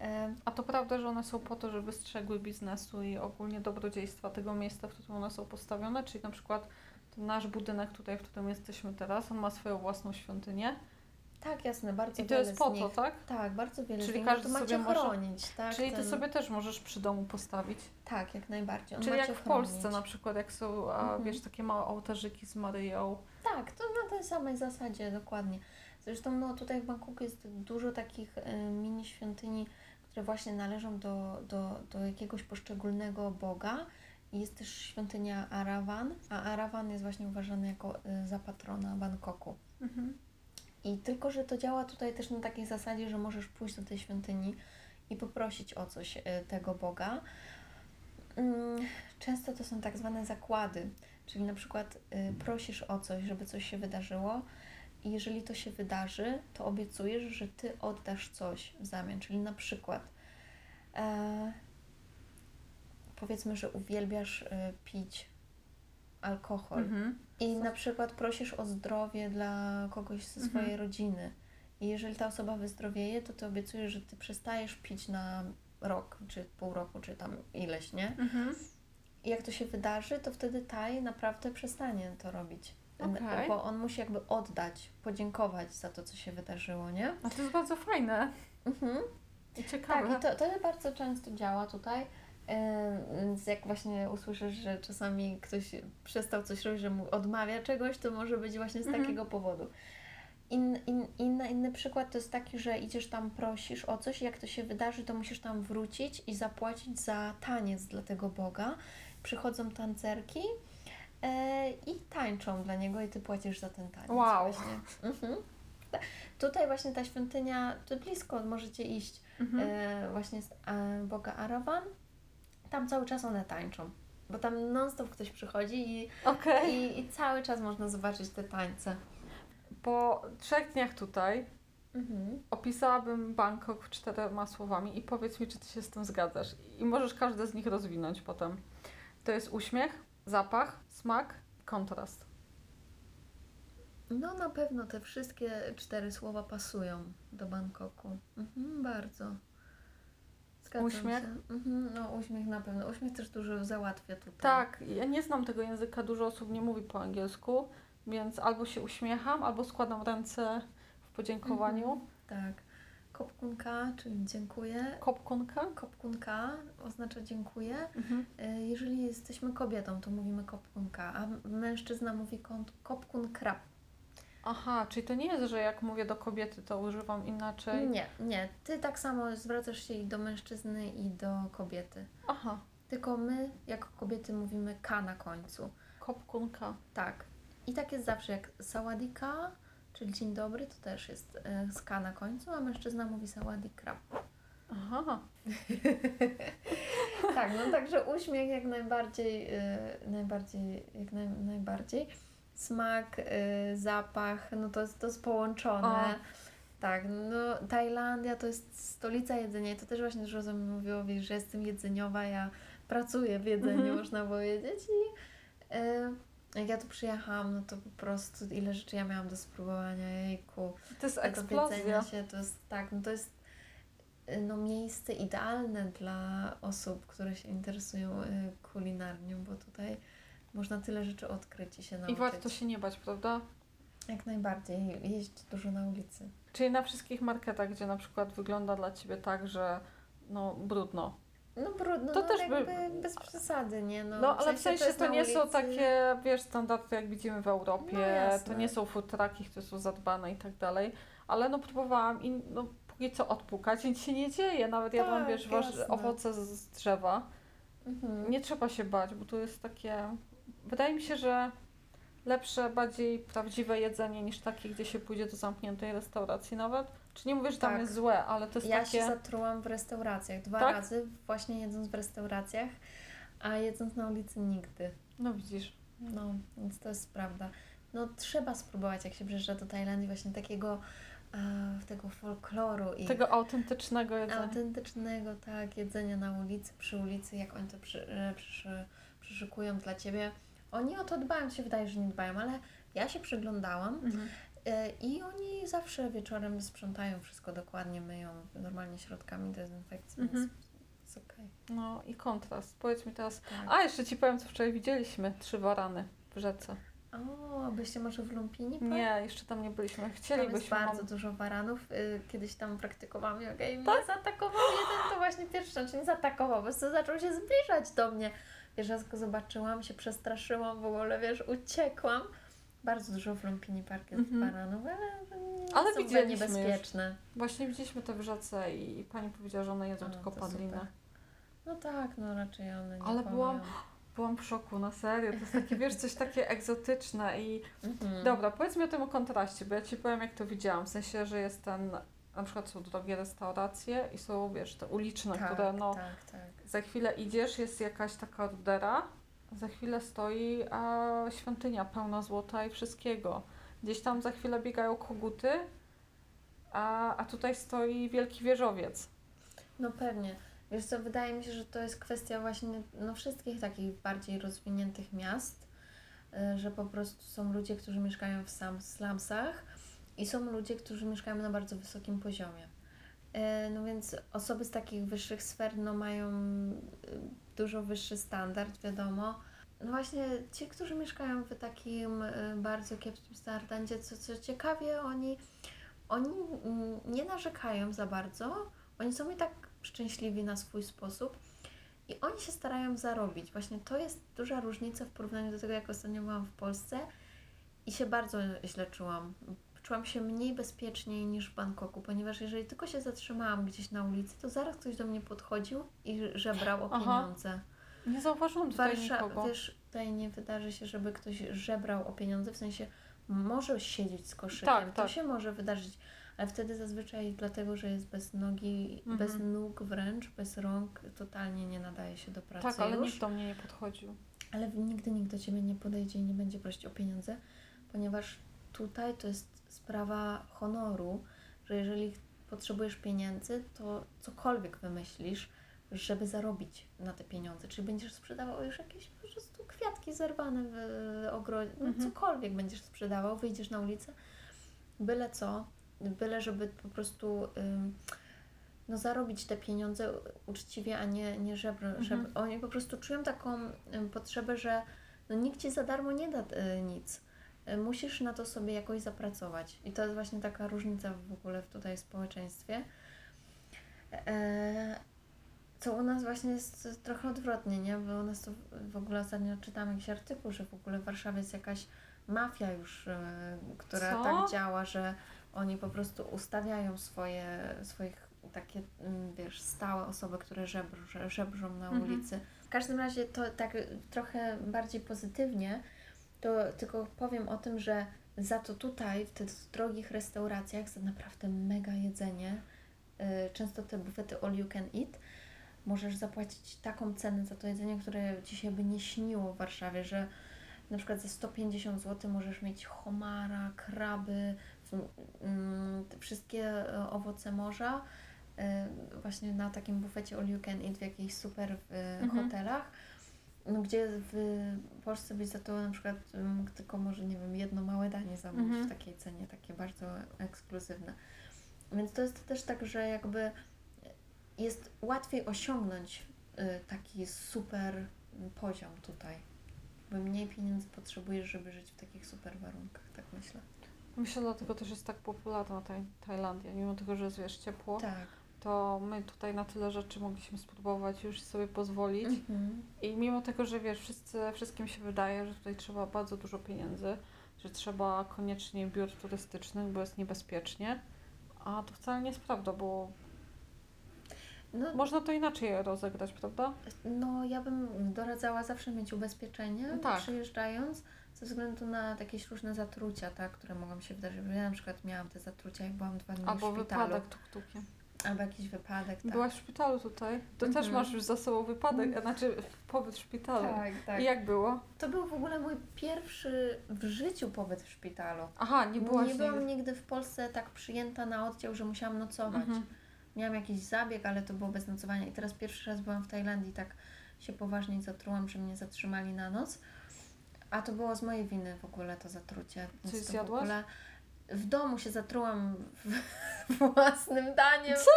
S2: E,
S1: A to prawda, że one są po to, żeby strzegły biznesu i ogólnie dobrodziejstwa tego miejsca, w którym one są postawione, czyli na przykład ten nasz budynek tutaj, w którym jesteśmy teraz, on ma swoją własną świątynię
S2: tak, jasne, bardzo
S1: i to
S2: wiele
S1: jest po to, tak?
S2: Tak, bardzo wiele
S1: Czyli każdy
S2: to macie
S1: sobie może-
S2: chronić, tak?
S1: Czyli ty
S2: ten-
S1: sobie też możesz przy domu postawić.
S2: Tak, jak najbardziej. On
S1: Czyli jak w Polsce
S2: chronić.
S1: na przykład, jak są, a,
S2: Mhm.
S1: wiesz, takie małe ołtarzyki z Maryją.
S2: Tak, to na tej samej zasadzie, dokładnie. Zresztą no, tutaj w Bangkoku jest dużo takich e, mini świątyni, które właśnie należą do, do, do jakiegoś poszczególnego boga. Jest też świątynia Arawan, a Arawan jest właśnie uważany jako e, za patrona Bangkoku.
S1: Mhm.
S2: I tylko, że to działa tutaj też na takiej zasadzie, że możesz pójść do tej świątyni i poprosić o coś e, tego Boga. Mm, Często to są tak zwane zakłady, czyli na przykład y, prosisz o coś, żeby coś się wydarzyło i jeżeli to się wydarzy, to obiecujesz, że Ty oddasz coś w zamian, czyli na przykład e, powiedzmy, że uwielbiasz y, pić alkohol
S1: Mhm.
S2: i na przykład prosisz o zdrowie dla kogoś ze
S1: Mhm.
S2: swojej rodziny. I jeżeli ta osoba wyzdrowieje, to ty obiecujesz, że ty przestajesz pić na rok, czy pół roku, czy tam ileś, nie?
S1: Mhm.
S2: I jak to się wydarzy, to wtedy Taj naprawdę przestanie to robić.
S1: Okej.
S2: Bo on musi jakby oddać, podziękować za to, co się wydarzyło, nie?
S1: A to jest bardzo fajne
S2: Mhm.
S1: i ciekawe.
S2: Tak, i to, to bardzo często działa tutaj. Więc jak właśnie usłyszysz, że czasami ktoś przestał coś robić, że mu odmawia czegoś, to może być właśnie z
S1: Mhm.
S2: takiego powodu. In, in, inny, inny przykład to jest taki, że idziesz tam, prosisz o coś, i jak to się wydarzy, to musisz tam wrócić i zapłacić za taniec dla tego Boga. Przychodzą tancerki i tańczą dla niego i ty płacisz za ten taniec.
S1: Wow.
S2: Właśnie. Mhm. Ta- Tutaj właśnie ta świątynia, tu blisko możecie iść
S1: Mhm.
S2: e, właśnie z e, Boga Arawan. Tam cały czas one tańczą, bo tam non-stop ktoś przychodzi i,
S1: Okej.
S2: i, i cały czas można zobaczyć te tańce.
S1: Po trzech dniach tutaj
S2: Mhm.
S1: opisałabym Bangkok czterema słowami i powiedz mi, czy ty się z tym zgadzasz. I możesz każde z nich rozwinąć potem. To jest uśmiech, zapach, smak, kontrast.
S2: No na pewno te wszystkie cztery słowa pasują do Bangkoku. Mhm, bardzo. Zgadzam
S1: Uśmiech?
S2: Się. Mhm, no uśmiech na pewno. Uśmiech też dużo załatwia tutaj.
S1: Tak, ja nie znam tego języka, dużo osób nie mówi po angielsku, więc albo się uśmiecham, albo składam ręce w podziękowaniu.
S2: Mhm. Tak. Kopkunka, czyli dziękuję.
S1: Kopkunka.
S2: Kopkunka oznacza dziękuję.
S1: Mhm.
S2: E, Jeżeli jesteśmy kobietą, to mówimy kopkunka, a mężczyzna mówi kopkun krab.
S1: Aha, czyli to nie jest, że jak mówię do kobiety, to używam inaczej.
S2: Nie, nie. Ty tak samo zwracasz się i do mężczyzny, i do kobiety.
S1: Aha,
S2: Tylko my, jako kobiety, mówimy ka na końcu.
S1: kopkunka.
S2: Tak. I tak jest zawsze, jak sawadika, czyli dzień dobry, to też jest e, z ka na końcu, a mężczyzna mówi sawadikra.
S1: Aha, [laughs]
S2: Tak, no także uśmiech jak najbardziej, e, najbardziej, jak naj, najbardziej. Smak, e, zapach, no to jest, to jest połączone.
S1: O.
S2: Tak, no Tajlandia to jest stolica jedzenia i to też właśnie dużo mówiło, że jestem jedzeniowa, ja pracuję w jedzeniu,
S1: Mhm.
S2: można powiedzieć i e, jak ja tu przyjechałam, no to po prostu ile rzeczy ja miałam do spróbowania, jejku.
S1: to jest eksplozja.
S2: się, to jest tak, no to jest y, no, miejsce idealne dla osób, które się interesują y, kulinarnią, bo tutaj można tyle rzeczy odkryć i się
S1: I
S2: nauczyć.
S1: warto się nie bać, prawda?
S2: Jak najbardziej, jeść dużo na ulicy.
S1: Czyli na wszystkich marketach, gdzie na przykład wygląda dla Ciebie tak, że no brudno.
S2: No brudno,
S1: To
S2: no,
S1: też
S2: ale
S1: by-
S2: jakby bez przesady, nie? No,
S1: No, ale w sensie
S2: jest
S1: to
S2: na
S1: nie są
S2: ulicy.
S1: takie, wiesz, standardy jak widzimy w Europie,
S2: No
S1: to nie są food trucki, które są zadbane i tak dalej, ale no próbowałam i no póki co odpukać, nic się nie dzieje, nawet jadłam,
S2: Tak,
S1: wiesz, waż,
S2: jasne.
S1: owoce z, drzewa
S2: Mhm.
S1: Nie trzeba się bać, bo tu jest takie. Wydaje mi się, że lepsze, bardziej prawdziwe jedzenie niż takie, gdzie się pójdzie do zamkniętej restauracji nawet. Czy nie mówię, że tam
S2: Tak.
S1: jest złe, ale to jest
S2: Ja
S1: takie.
S2: się zatrułam w restauracjach dwa
S1: Tak?
S2: razy, właśnie jedząc w restauracjach, a jedząc na ulicy nigdy.
S1: No widzisz.
S2: No, więc to jest prawda. No trzeba spróbować, jak się przyjeżdża do Tajlandii, właśnie takiego e, tego folkloru i
S1: Tego autentycznego jedzenia.
S2: autentycznego, tak, jedzenia na ulicy, przy ulicy, jak oni to przy, e, przy, przyszykują dla Ciebie. Oni o to dbają, się wydaje, że nie dbają, ale ja się przyglądałam
S1: Mhm.
S2: E, i oni zawsze wieczorem sprzątają wszystko dokładnie, myją normalnie środkami dezynfekcji,
S1: Mhm.
S2: więc jest okej.
S1: No i kontrast. Powiedz mi teraz.
S2: Tak.
S1: A jeszcze ci powiem, co wczoraj widzieliśmy. Trzy warany w rzece.
S2: O, byście może w Lumpini? po-
S1: Nie, jeszcze tam nie byliśmy.
S2: Tam
S1: Chcielibyśmy.
S2: bardzo
S1: mam-
S2: dużo waranów. Y, Kiedyś tam praktykowałam jogę i mnie
S1: Tak?
S2: zaatakował jeden, to właśnie pierwszy, znaczy nie zaatakował, po prostu zaczął się zbliżać do mnie. Wiesz, go zobaczyłam, się przestraszyłam w ogóle, wiesz, uciekłam. Bardzo dużo w Lumpini Park jest
S1: Mhm.
S2: baranów, ale,
S1: Ale
S2: są
S1: widzieliśmy już.
S2: niebezpieczne.
S1: Właśnie widzieliśmy te w rzece i pani powiedziała, że one jedzą
S2: A,
S1: tylko padlinę.
S2: No tak, no raczej one nie
S1: Ale byłam-. Byłam w szoku, na serio. To jest takie, wiesz, coś takie [laughs] egzotyczne i
S2: Mhm.
S1: Dobra, powiedz mi o tym o kontraście, bo ja Ci powiem, jak to widziałam. W sensie, że jest ten, na przykład są drogie restauracje i są, wiesz, te uliczne,
S2: tak,
S1: które no,
S2: tak, tak.
S1: za chwilę idziesz, jest jakaś taka rudera, za chwilę stoi a świątynia pełna złota i wszystkiego. Gdzieś tam za chwilę biegają koguty, a, a tutaj stoi wielki wieżowiec.
S2: No pewnie. Wiesz co, wydaje mi się, że to jest kwestia właśnie no, wszystkich takich bardziej rozwiniętych miast, y, że po prostu są ludzie, którzy mieszkają w slumsach i są ludzie, którzy mieszkają na bardzo wysokim poziomie. Y, No więc osoby z takich wyższych sfer no, mają y, dużo wyższy standard, wiadomo. No właśnie ci, którzy mieszkają w takim y, bardzo kiepskim standardzie, co, co ciekawie, oni, oni nie narzekają za bardzo, oni są i tak szczęśliwi na swój sposób i oni się starają zarobić. Właśnie to jest duża różnica w porównaniu do tego, jak ostatnio byłam w Polsce i się bardzo źle czułam. Czułam się mniej bezpieczniej niż w Bangkoku, ponieważ jeżeli tylko się zatrzymałam gdzieś na ulicy, to zaraz ktoś do mnie podchodził i żebrał o
S1: Aha.
S2: pieniądze.
S1: Nie zauważyłam tutaj nikogo.
S2: Warszawa, wiesz, tutaj nie wydarzy się, żeby ktoś żebrał o pieniądze, w sensie może siedzieć z koszykiem,
S1: Tak,
S2: to
S1: tak.
S2: się może wydarzyć, ale wtedy zazwyczaj dlatego, że jest bez nogi,
S1: Mhm.
S2: bez nóg wręcz, bez rąk, totalnie nie nadaje się do pracy
S1: Tak, ale
S2: już.
S1: nikt do mnie nie podchodził.
S2: Ale nigdy nikt do Ciebie nie podejdzie i nie będzie prosić o pieniądze, ponieważ tutaj to jest sprawa honoru, że jeżeli potrzebujesz pieniędzy, to cokolwiek wymyślisz, żeby zarobić na te pieniądze. Czyli będziesz sprzedawał już jakieś po prostu kwiatki zerwane w ogrodzie, no
S1: Mhm.
S2: cokolwiek będziesz sprzedawał, wyjdziesz na ulicę, byle co, byle żeby po prostu no, zarobić te pieniądze uczciwie, a nie, nie żebro,
S1: Mhm.
S2: żebro. Oni po prostu czują taką potrzebę, że no, nikt Ci za darmo nie da y, nic. Y, Musisz na to sobie jakoś zapracować. I to jest właśnie taka różnica w ogóle w tutaj społeczeństwie. E, co u nas właśnie jest trochę odwrotnie, nie? Bo u nas to w ogóle ostatnio czytałam jakiś artykuł, że w ogóle w Warszawie jest jakaś mafia już, e, która
S1: Co?
S2: tak działa, że oni po prostu ustawiają swoje, swoich takie, mm, wiesz, stałe osoby, które żebr, że- żebrzą na
S1: Mhm.
S2: ulicy. W każdym razie to tak trochę bardziej pozytywnie, to tylko powiem o tym, że za to tutaj, w tych drogich restauracjach, za naprawdę mega jedzenie, y, często te bufety all you can eat, możesz zapłacić taką cenę za to jedzenie, które Ci się by nie śniło w Warszawie, że na przykład za 150 zł możesz mieć homara, kraby, mm, te wszystkie e, owoce morza, e, właśnie na takim bufecie all you can eat w jakichś super
S1: Mhm.
S2: hotelach. No, gdzie w Polsce byś za to na przykład tylko może, nie wiem, jedno małe danie zamówić
S1: Mhm.
S2: w takiej cenie, takie bardzo ekskluzywne. Więc to jest też tak, że jakby jest łatwiej osiągnąć y, taki super poziom tutaj. Bo mniej pieniędzy potrzebujesz, żeby żyć w takich super warunkach, tak myślę.
S1: Myślę, dlatego też jest tak popularna taj- Tajlandia. Mimo tego, że jest wiesz, ciepło,
S2: Tak.
S1: To my tutaj na tyle rzeczy mogliśmy spróbować już sobie pozwolić.
S2: Mhm.
S1: I mimo tego, że wiesz, wszyscy, wszystkim się wydaje, że tutaj trzeba bardzo dużo pieniędzy, że trzeba koniecznie biur turystycznych, bo jest niebezpiecznie, a to wcale nie jest prawda, bo
S2: No,
S1: Można to inaczej rozegrać, prawda?
S2: no ja bym doradzała zawsze mieć ubezpieczenie
S1: No tak.
S2: przyjeżdżając, ze względu na jakieś różne zatrucia, tak, które mogą się wydarzyć. Ja na przykład miałam te zatrucia, jak byłam dwa dni
S1: Albo
S2: w szpitalu.
S1: wypadek tuk-tukiem.
S2: Albo jakiś wypadek, tak.
S1: Byłaś w szpitalu tutaj. To też
S2: Mhm.
S1: masz już za sobą wypadek, znaczy pobyt w szpitalu.
S2: Tak, tak.
S1: I jak było?
S2: To był w ogóle mój pierwszy w życiu pobyt w szpitalu.
S1: Aha, nie byłaś
S2: nie byłam
S1: nigdy.
S2: nigdy w Polsce tak przyjęta na oddział, że musiałam nocować.
S1: Mhm.
S2: Miałam jakiś zabieg, ale to było bez nocowania. I teraz pierwszy raz byłam w Tajlandii, tak się poważnie zatrułam, że mnie zatrzymali na noc. A to było z mojej winy w ogóle to zatrucie. Więc
S1: Coś
S2: to
S1: zjadłaś?
S2: W, ogóle w domu się zatrułam [laughs] własnym daniem.
S1: Co?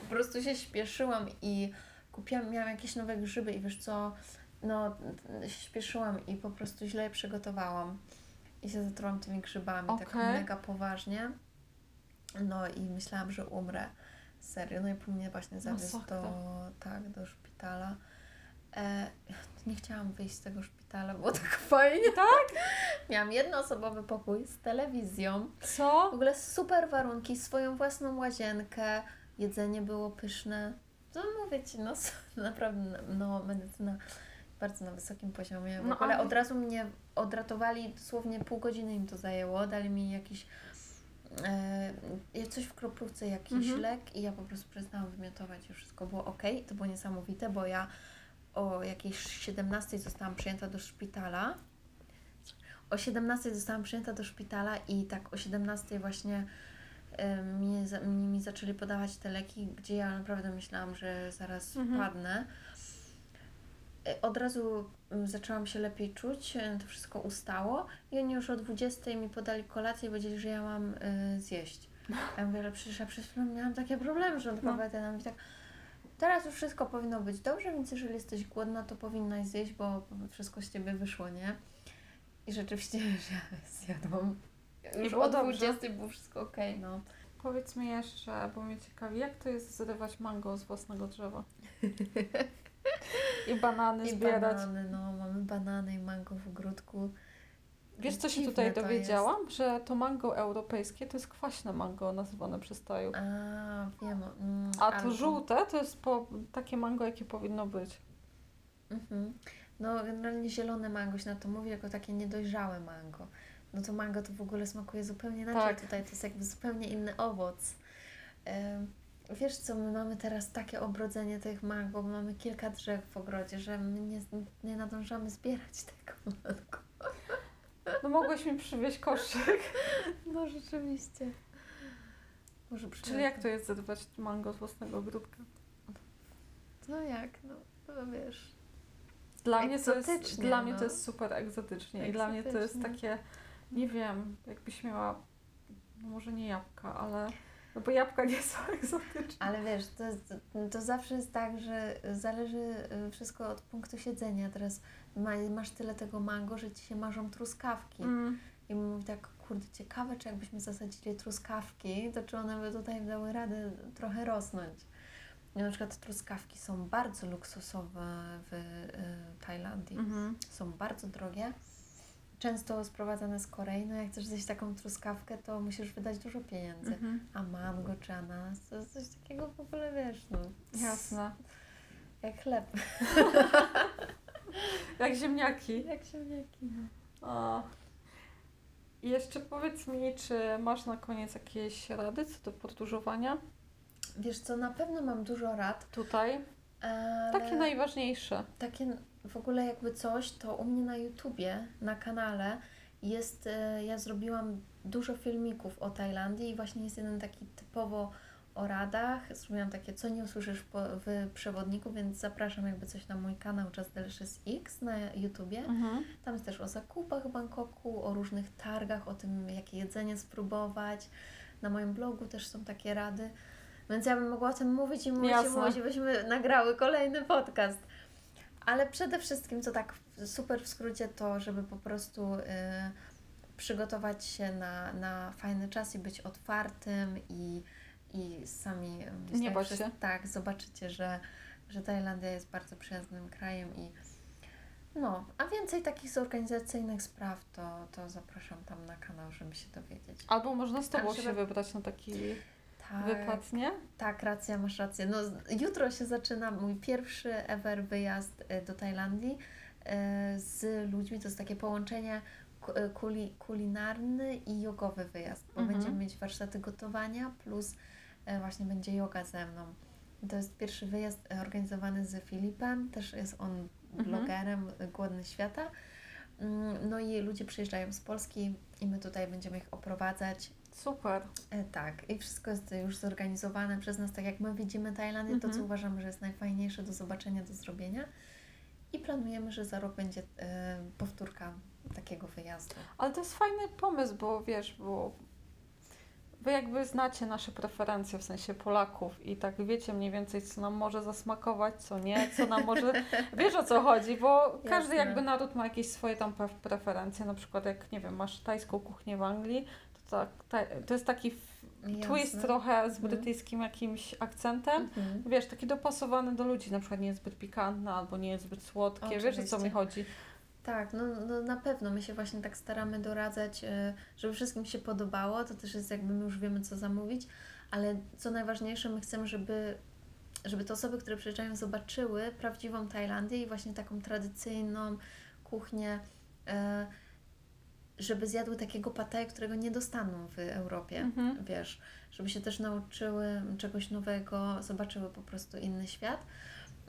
S2: Po prostu się śpieszyłam i kupiłam, miałam jakieś nowe grzyby i wiesz co, no się śpieszyłam i po prostu źle je przygotowałam. I się zatrułam tymi grzybami, tak
S1: Okej.
S2: mega poważnie. No i myślałam, że umrę. Serio. No i po mnie właśnie zawiózł do, tak, do szpitala. E, nie chciałam wyjść z tego szpitala, było tak [laughs] fajnie.
S1: Tak?
S2: Miałam jednoosobowy pokój z telewizją. W
S1: Co?
S2: ogóle super warunki, swoją własną łazienkę, jedzenie było pyszne. No mówię Ci, no [laughs] naprawdę, no medycyna bardzo na wysokim poziomie. W
S1: No,
S2: ogóle
S1: ale-
S2: od razu mnie odratowali, dosłownie pół godziny im to zajęło, dali mi jakiś e, coś w kroplówce, jakiś
S1: Mhm.
S2: lek i ja po prostu przestałam wymiotować i wszystko było ok. To było niesamowite, bo ja o jakiejś 17 zostałam przyjęta do szpitala. O 17 zostałam przyjęta do szpitala i tak o 17 właśnie e, mi, mi zaczęli podawać te leki, gdzie ja naprawdę myślałam, że zaraz
S1: Mhm.
S2: padnę. E, Od razu mm, zaczęłam się lepiej czuć, e, to wszystko ustało i oni już o 20 mi podali kolację i powiedzieli, że ja mam y, zjeść. [laughs] Ja mówię, ale przecież ja chwilą miałam takie problemy żołądkowe, no. i tak teraz już wszystko powinno być dobrze, więc jeżeli jesteś głodna, to powinnaś zjeść, bo wszystko z Ciebie wyszło, nie? I rzeczywiście, [laughs] że ja zjadłam. Już
S1: było
S2: o
S1: dobrze?
S2: 20 było wszystko okej, no.
S1: Powiedz mi jeszcze, bo mnie ciekawi, jak to jest zrywać mango z własnego drzewa? [laughs] I banany
S2: I
S1: zbierać.
S2: banany, no, mamy banany i mango w ogródku.
S1: Wiesz, co się tutaj dowiedziałam? Że to mango europejskie to jest kwaśne mango nazywane przez Taju.
S2: A, wiem. Mm,
S1: A to
S2: albo-
S1: żółte to jest po, takie mango, jakie powinno być.
S2: Mhm. No, generalnie zielone mango się na to mówi jako takie niedojrzałe mango. No to mango to w ogóle smakuje zupełnie inaczej.
S1: Tak.
S2: Tutaj to jest jakby zupełnie inny owoc. Wiesz co, my mamy teraz takie obrodzenie tych mango, mamy kilka drzew w ogrodzie, że my nie, nie nadążamy zbierać tego [laughs] mango.
S1: No mogłeś mi przywieźć koszyk. [laughs]
S2: No rzeczywiście. Może
S1: Czyli jak to jest zrywać mango z własnego ogródka?
S2: No jak, no, no wiesz.
S1: Dla mnie to jest,
S2: Egzotycznie,
S1: dla mnie
S2: no.
S1: to jest super egzotycznie. I dla mnie to jest takie, nie wiem, jakbyś miała, no może nie jabłka, ale, no bo jabłka nie są [laughs] egzotyczne.
S2: Ale wiesz, to, jest, to zawsze jest tak, że zależy y, wszystko od punktu siedzenia. Teraz masz tyle tego mango, że ci się marzą truskawki.
S1: Mm.
S2: I mówi tak, kurde, ciekawe, czy jakbyśmy zasadzili truskawki, to czy one by tutaj dały radę trochę rosnąć. I na przykład truskawki są bardzo luksusowe w y, Tajlandii.
S1: Mhm.
S2: Są bardzo drogie. Często sprowadzane z Korei. No jak chcesz zjeść taką truskawkę, to musisz wydać dużo pieniędzy.
S1: Mhm.
S2: A mango czy ananas to jest coś takiego w ogóle, wiesz, no.
S1: Jasne.
S2: Jak chleb. [laughs] [laughs]
S1: Jak ziemniaki.
S2: Jak ziemniaki.
S1: O. I jeszcze powiedz mi, czy masz na koniec jakieś rady co do podróżowania
S2: Wiesz co, na pewno mam dużo rad,
S1: tutaj?
S2: ale
S1: Takie najważniejsze.
S2: takie w ogóle jakby coś, to u mnie na YouTubie, na kanale jest, e, ja zrobiłam dużo filmików o Tajlandii i właśnie jest jeden taki typowo o radach. Zrobiłam takie, co nie usłyszysz w przewodniku, więc zapraszam jakby coś na mój kanał Just Delicious X na YouTubie.
S1: Mhm.
S2: Tam jest też o zakupach w Bangkoku, o różnych targach, o tym, jakie jedzenie spróbować. Na moim blogu też są takie rady. Więc ja bym mogła o tym mówić i mówić
S1: Jasne.
S2: i mówić, byśmy nagrały kolejny podcast. Ale przede wszystkim, co tak super w skrócie, to żeby po prostu y, przygotować się na, na fajny czas i być otwartym i, i sami y, myślę,
S1: Nie
S2: że-. Tak, zobaczycie, że, że Tajlandia jest bardzo przyjaznym krajem i no, a więcej takich zorganizacyjnych spraw, to, to zapraszam tam na kanał, żeby się dowiedzieć.
S1: Albo można z Tobą
S2: Ale
S1: się
S2: trzeba-
S1: wybrać na taki
S2: Tak,
S1: wypadnie.
S2: tak, racja, masz rację. No, jutro się zaczyna mój pierwszy ever wyjazd e, do Tajlandii e, z ludźmi. To jest takie połączenie e, kuli, kulinarny i jogowy wyjazd, bo
S1: Mhm.
S2: będziemy mieć warsztaty gotowania plus właśnie będzie yoga ze mną. To jest pierwszy wyjazd e, organizowany z Filipem, też jest on
S1: Mhm.
S2: blogerem e, Głodny Świata. Mm, No i ludzie przyjeżdżają z Polski i my tutaj będziemy ich oprowadzać
S1: Super.
S2: E, Tak, i wszystko jest już zorganizowane przez nas, tak jak my widzimy Tajlandię, to co
S1: Mhm.
S2: uważamy, że jest najfajniejsze do zobaczenia, do zrobienia. I planujemy, że za rok będzie e, powtórka takiego wyjazdu.
S1: Ale to jest fajny pomysł, bo wiesz, bo wy jakby znacie nasze preferencje, w sensie Polaków i tak wiecie mniej więcej, co nam może zasmakować, co nie, co nam może... [laughs] Wiesz o co chodzi, bo każdy
S2: Jasne.
S1: jakby naród ma jakieś swoje tam preferencje, na przykład jak, nie wiem, masz tajską kuchnię w Anglii, to, tak, ta, to jest taki twist
S2: Jasne.
S1: trochę z
S2: Mhm.
S1: brytyjskim jakimś akcentem,
S2: Mhm.
S1: wiesz, taki dopasowany do ludzi, na przykład nie jest zbyt pikantny albo nie jest zbyt słodkie, wiesz o co
S2: Oczywiście.
S1: mi chodzi.
S2: Tak, no, no na pewno. My się właśnie tak staramy doradzać, e, żeby wszystkim się podobało. To też jest jakby my już wiemy, co zamówić, ale co najważniejsze, my chcemy, żeby, żeby te osoby, które przyjeżdżają, zobaczyły prawdziwą Tajlandię i właśnie taką tradycyjną kuchnię, e, żeby zjadły takiego pataja, którego nie dostaną w Europie.
S1: Mhm.
S2: Wiesz, żeby się też nauczyły czegoś nowego, zobaczyły po prostu inny świat.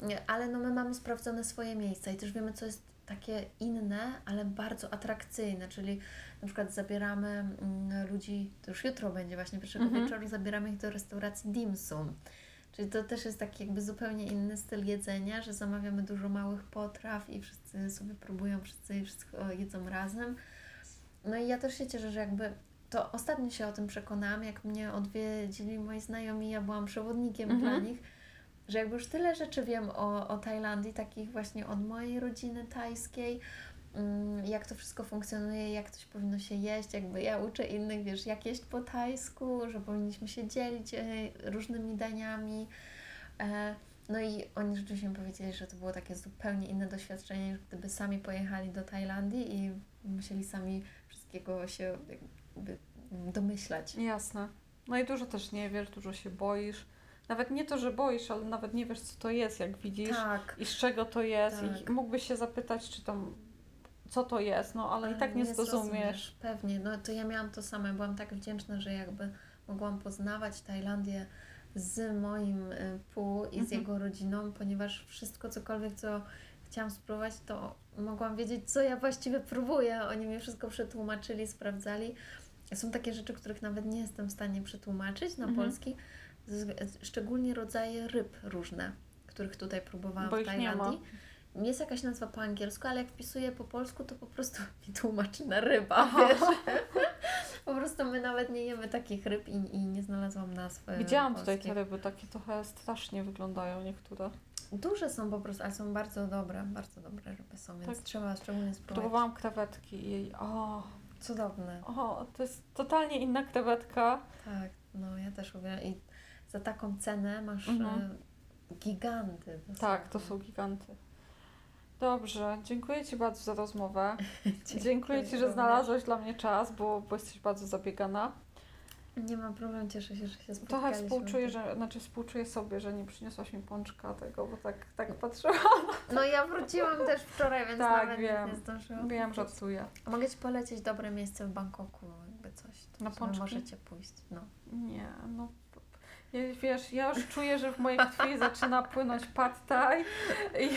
S2: Nie, Ale no my mamy sprawdzone swoje miejsca i też wiemy, co jest takie inne, ale bardzo atrakcyjne, czyli na przykład zabieramy mm, ludzi, to już jutro będzie właśnie pierwszego
S1: Mhm.
S2: wieczoru, zabieramy ich do restauracji dim sum. Czyli to też jest taki jakby zupełnie inny styl jedzenia, że zamawiamy dużo małych potraw i wszyscy sobie próbują, wszyscy wszystko jedzą razem. No i ja też się cieszę, że jakby to ostatnio się o tym przekonałam, jak mnie odwiedzili moi znajomi, ja byłam przewodnikiem
S1: Mhm.
S2: dla nich, że jakby już tyle rzeczy wiem o, o Tajlandii, takich właśnie od mojej rodziny tajskiej, mm, jak to wszystko funkcjonuje, jak coś powinno się jeść, jakby ja uczę innych, wiesz, jak jeść po tajsku, że powinniśmy się dzielić e, różnymi daniami. E, no i oni rzeczywiście mi powiedzieli, że to było takie zupełnie inne doświadczenie, gdyby sami pojechali do Tajlandii i musieli sami wszystkiego się domyślać.
S1: Jasne. No i dużo też nie wiesz, dużo się boisz. Nawet nie to, że boisz, ale nawet nie wiesz, co to jest, jak widzisz
S2: Tak.
S1: i z czego to jest.
S2: Tak.
S1: I mógłbyś się zapytać, czy tam, co to jest, no ale i tak nie, zrozumiesz.
S2: zrozumiesz. Pewnie, no to ja miałam to samo. Byłam tak wdzięczna, że jakby mogłam poznawać Tajlandię z moim y, pół i z
S1: Mhm.
S2: jego rodziną, ponieważ wszystko, cokolwiek, co chciałam spróbować, to mogłam wiedzieć, co ja właściwie próbuję. Oni mi wszystko przetłumaczyli, sprawdzali. Są takie rzeczy, których nawet nie jestem w stanie przetłumaczyć na
S1: Mhm.
S2: polski, szczególnie rodzaje ryb różne, których tutaj próbowałam
S1: Bo
S2: w
S1: ich nie.
S2: Tajlandii. Jest jakaś nazwa po angielsku, ale jak wpisuję po polsku, to po prostu [laughs] mi tłumaczy na ryba, [laughs] po prostu my nawet nie jemy takich ryb i, i nie znalazłam nazwy
S1: Widziałam tutaj te ryby, takie trochę strasznie wyglądają niektóre.
S2: Duże są po prostu, ale są bardzo dobre, bardzo dobre ryby są, więc
S1: Tak.
S2: trzeba szczególnie spróbować.
S1: Próbowałam krewetki i o,
S2: Cudowne.
S1: o, to jest totalnie inna krewetka.
S2: Tak, no ja też uwielbiam. I za taką cenę masz
S1: Mhm.
S2: e, giganty.
S1: Tak, to są giganty. Dobrze, dziękuję Ci bardzo za rozmowę. [laughs] Dziękuję Ci, że znalazłeś dla mnie czas, bo, bo jesteś bardzo zabiegana.
S2: Nie ma problemu, cieszę się, że się
S1: Trochę
S2: spotkaliśmy.
S1: współczuję, że, znaczy współczuję sobie, że nie przyniosłaś mi pączka tego, bo tak, tak patrzyłam.
S2: No ja wróciłam też wczoraj, więc
S1: Tak,
S2: nawet
S1: wiem.
S2: nie zdążyłam.
S1: Wiem, żartuję.
S2: Mogę Ci polecić dobre miejsce w Bangkoku, jakby coś. To
S1: Na pączki?
S2: możecie pójść. No.
S1: Nie, no. Ja, wiesz, ja już czuję, że w mojej krwi zaczyna płynąć pad thai i,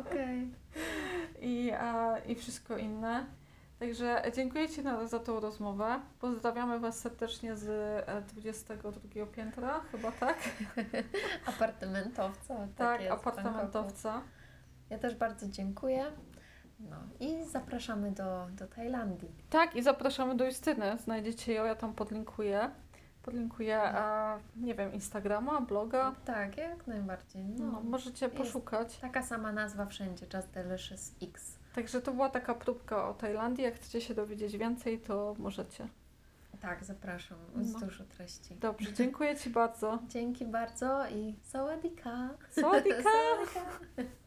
S2: Okej.
S1: i, a, i wszystko inne. Także dziękuję Ci na, za tą rozmowę. Pozdrawiamy Was serdecznie z e, 22 piętra, chyba tak? [laughs]
S2: Apartamentowca.
S1: Tak,
S2: tak jest
S1: apartamentowca.
S2: Ja też bardzo dziękuję. No i zapraszamy do, do Tajlandii.
S1: Tak, i zapraszamy do Justyny. Znajdziecie ją, ja tam podlinkuję. Podlinkuję, e, nie wiem, Instagrama, bloga.
S2: Tak, jak najbardziej. No.
S1: No, możecie poszukać.
S2: Taka sama nazwa wszędzie, Just Delicious X.
S1: Także to była taka próbka o Tajlandii. Jak chcecie się dowiedzieć więcej, to możecie.
S2: Tak, zapraszam. Jest
S1: No.
S2: dużo treści.
S1: Dobrze, [laughs] dziękuję Ci bardzo.
S2: Dzięki bardzo i
S1: sawadika.
S2: Sawadika. [laughs]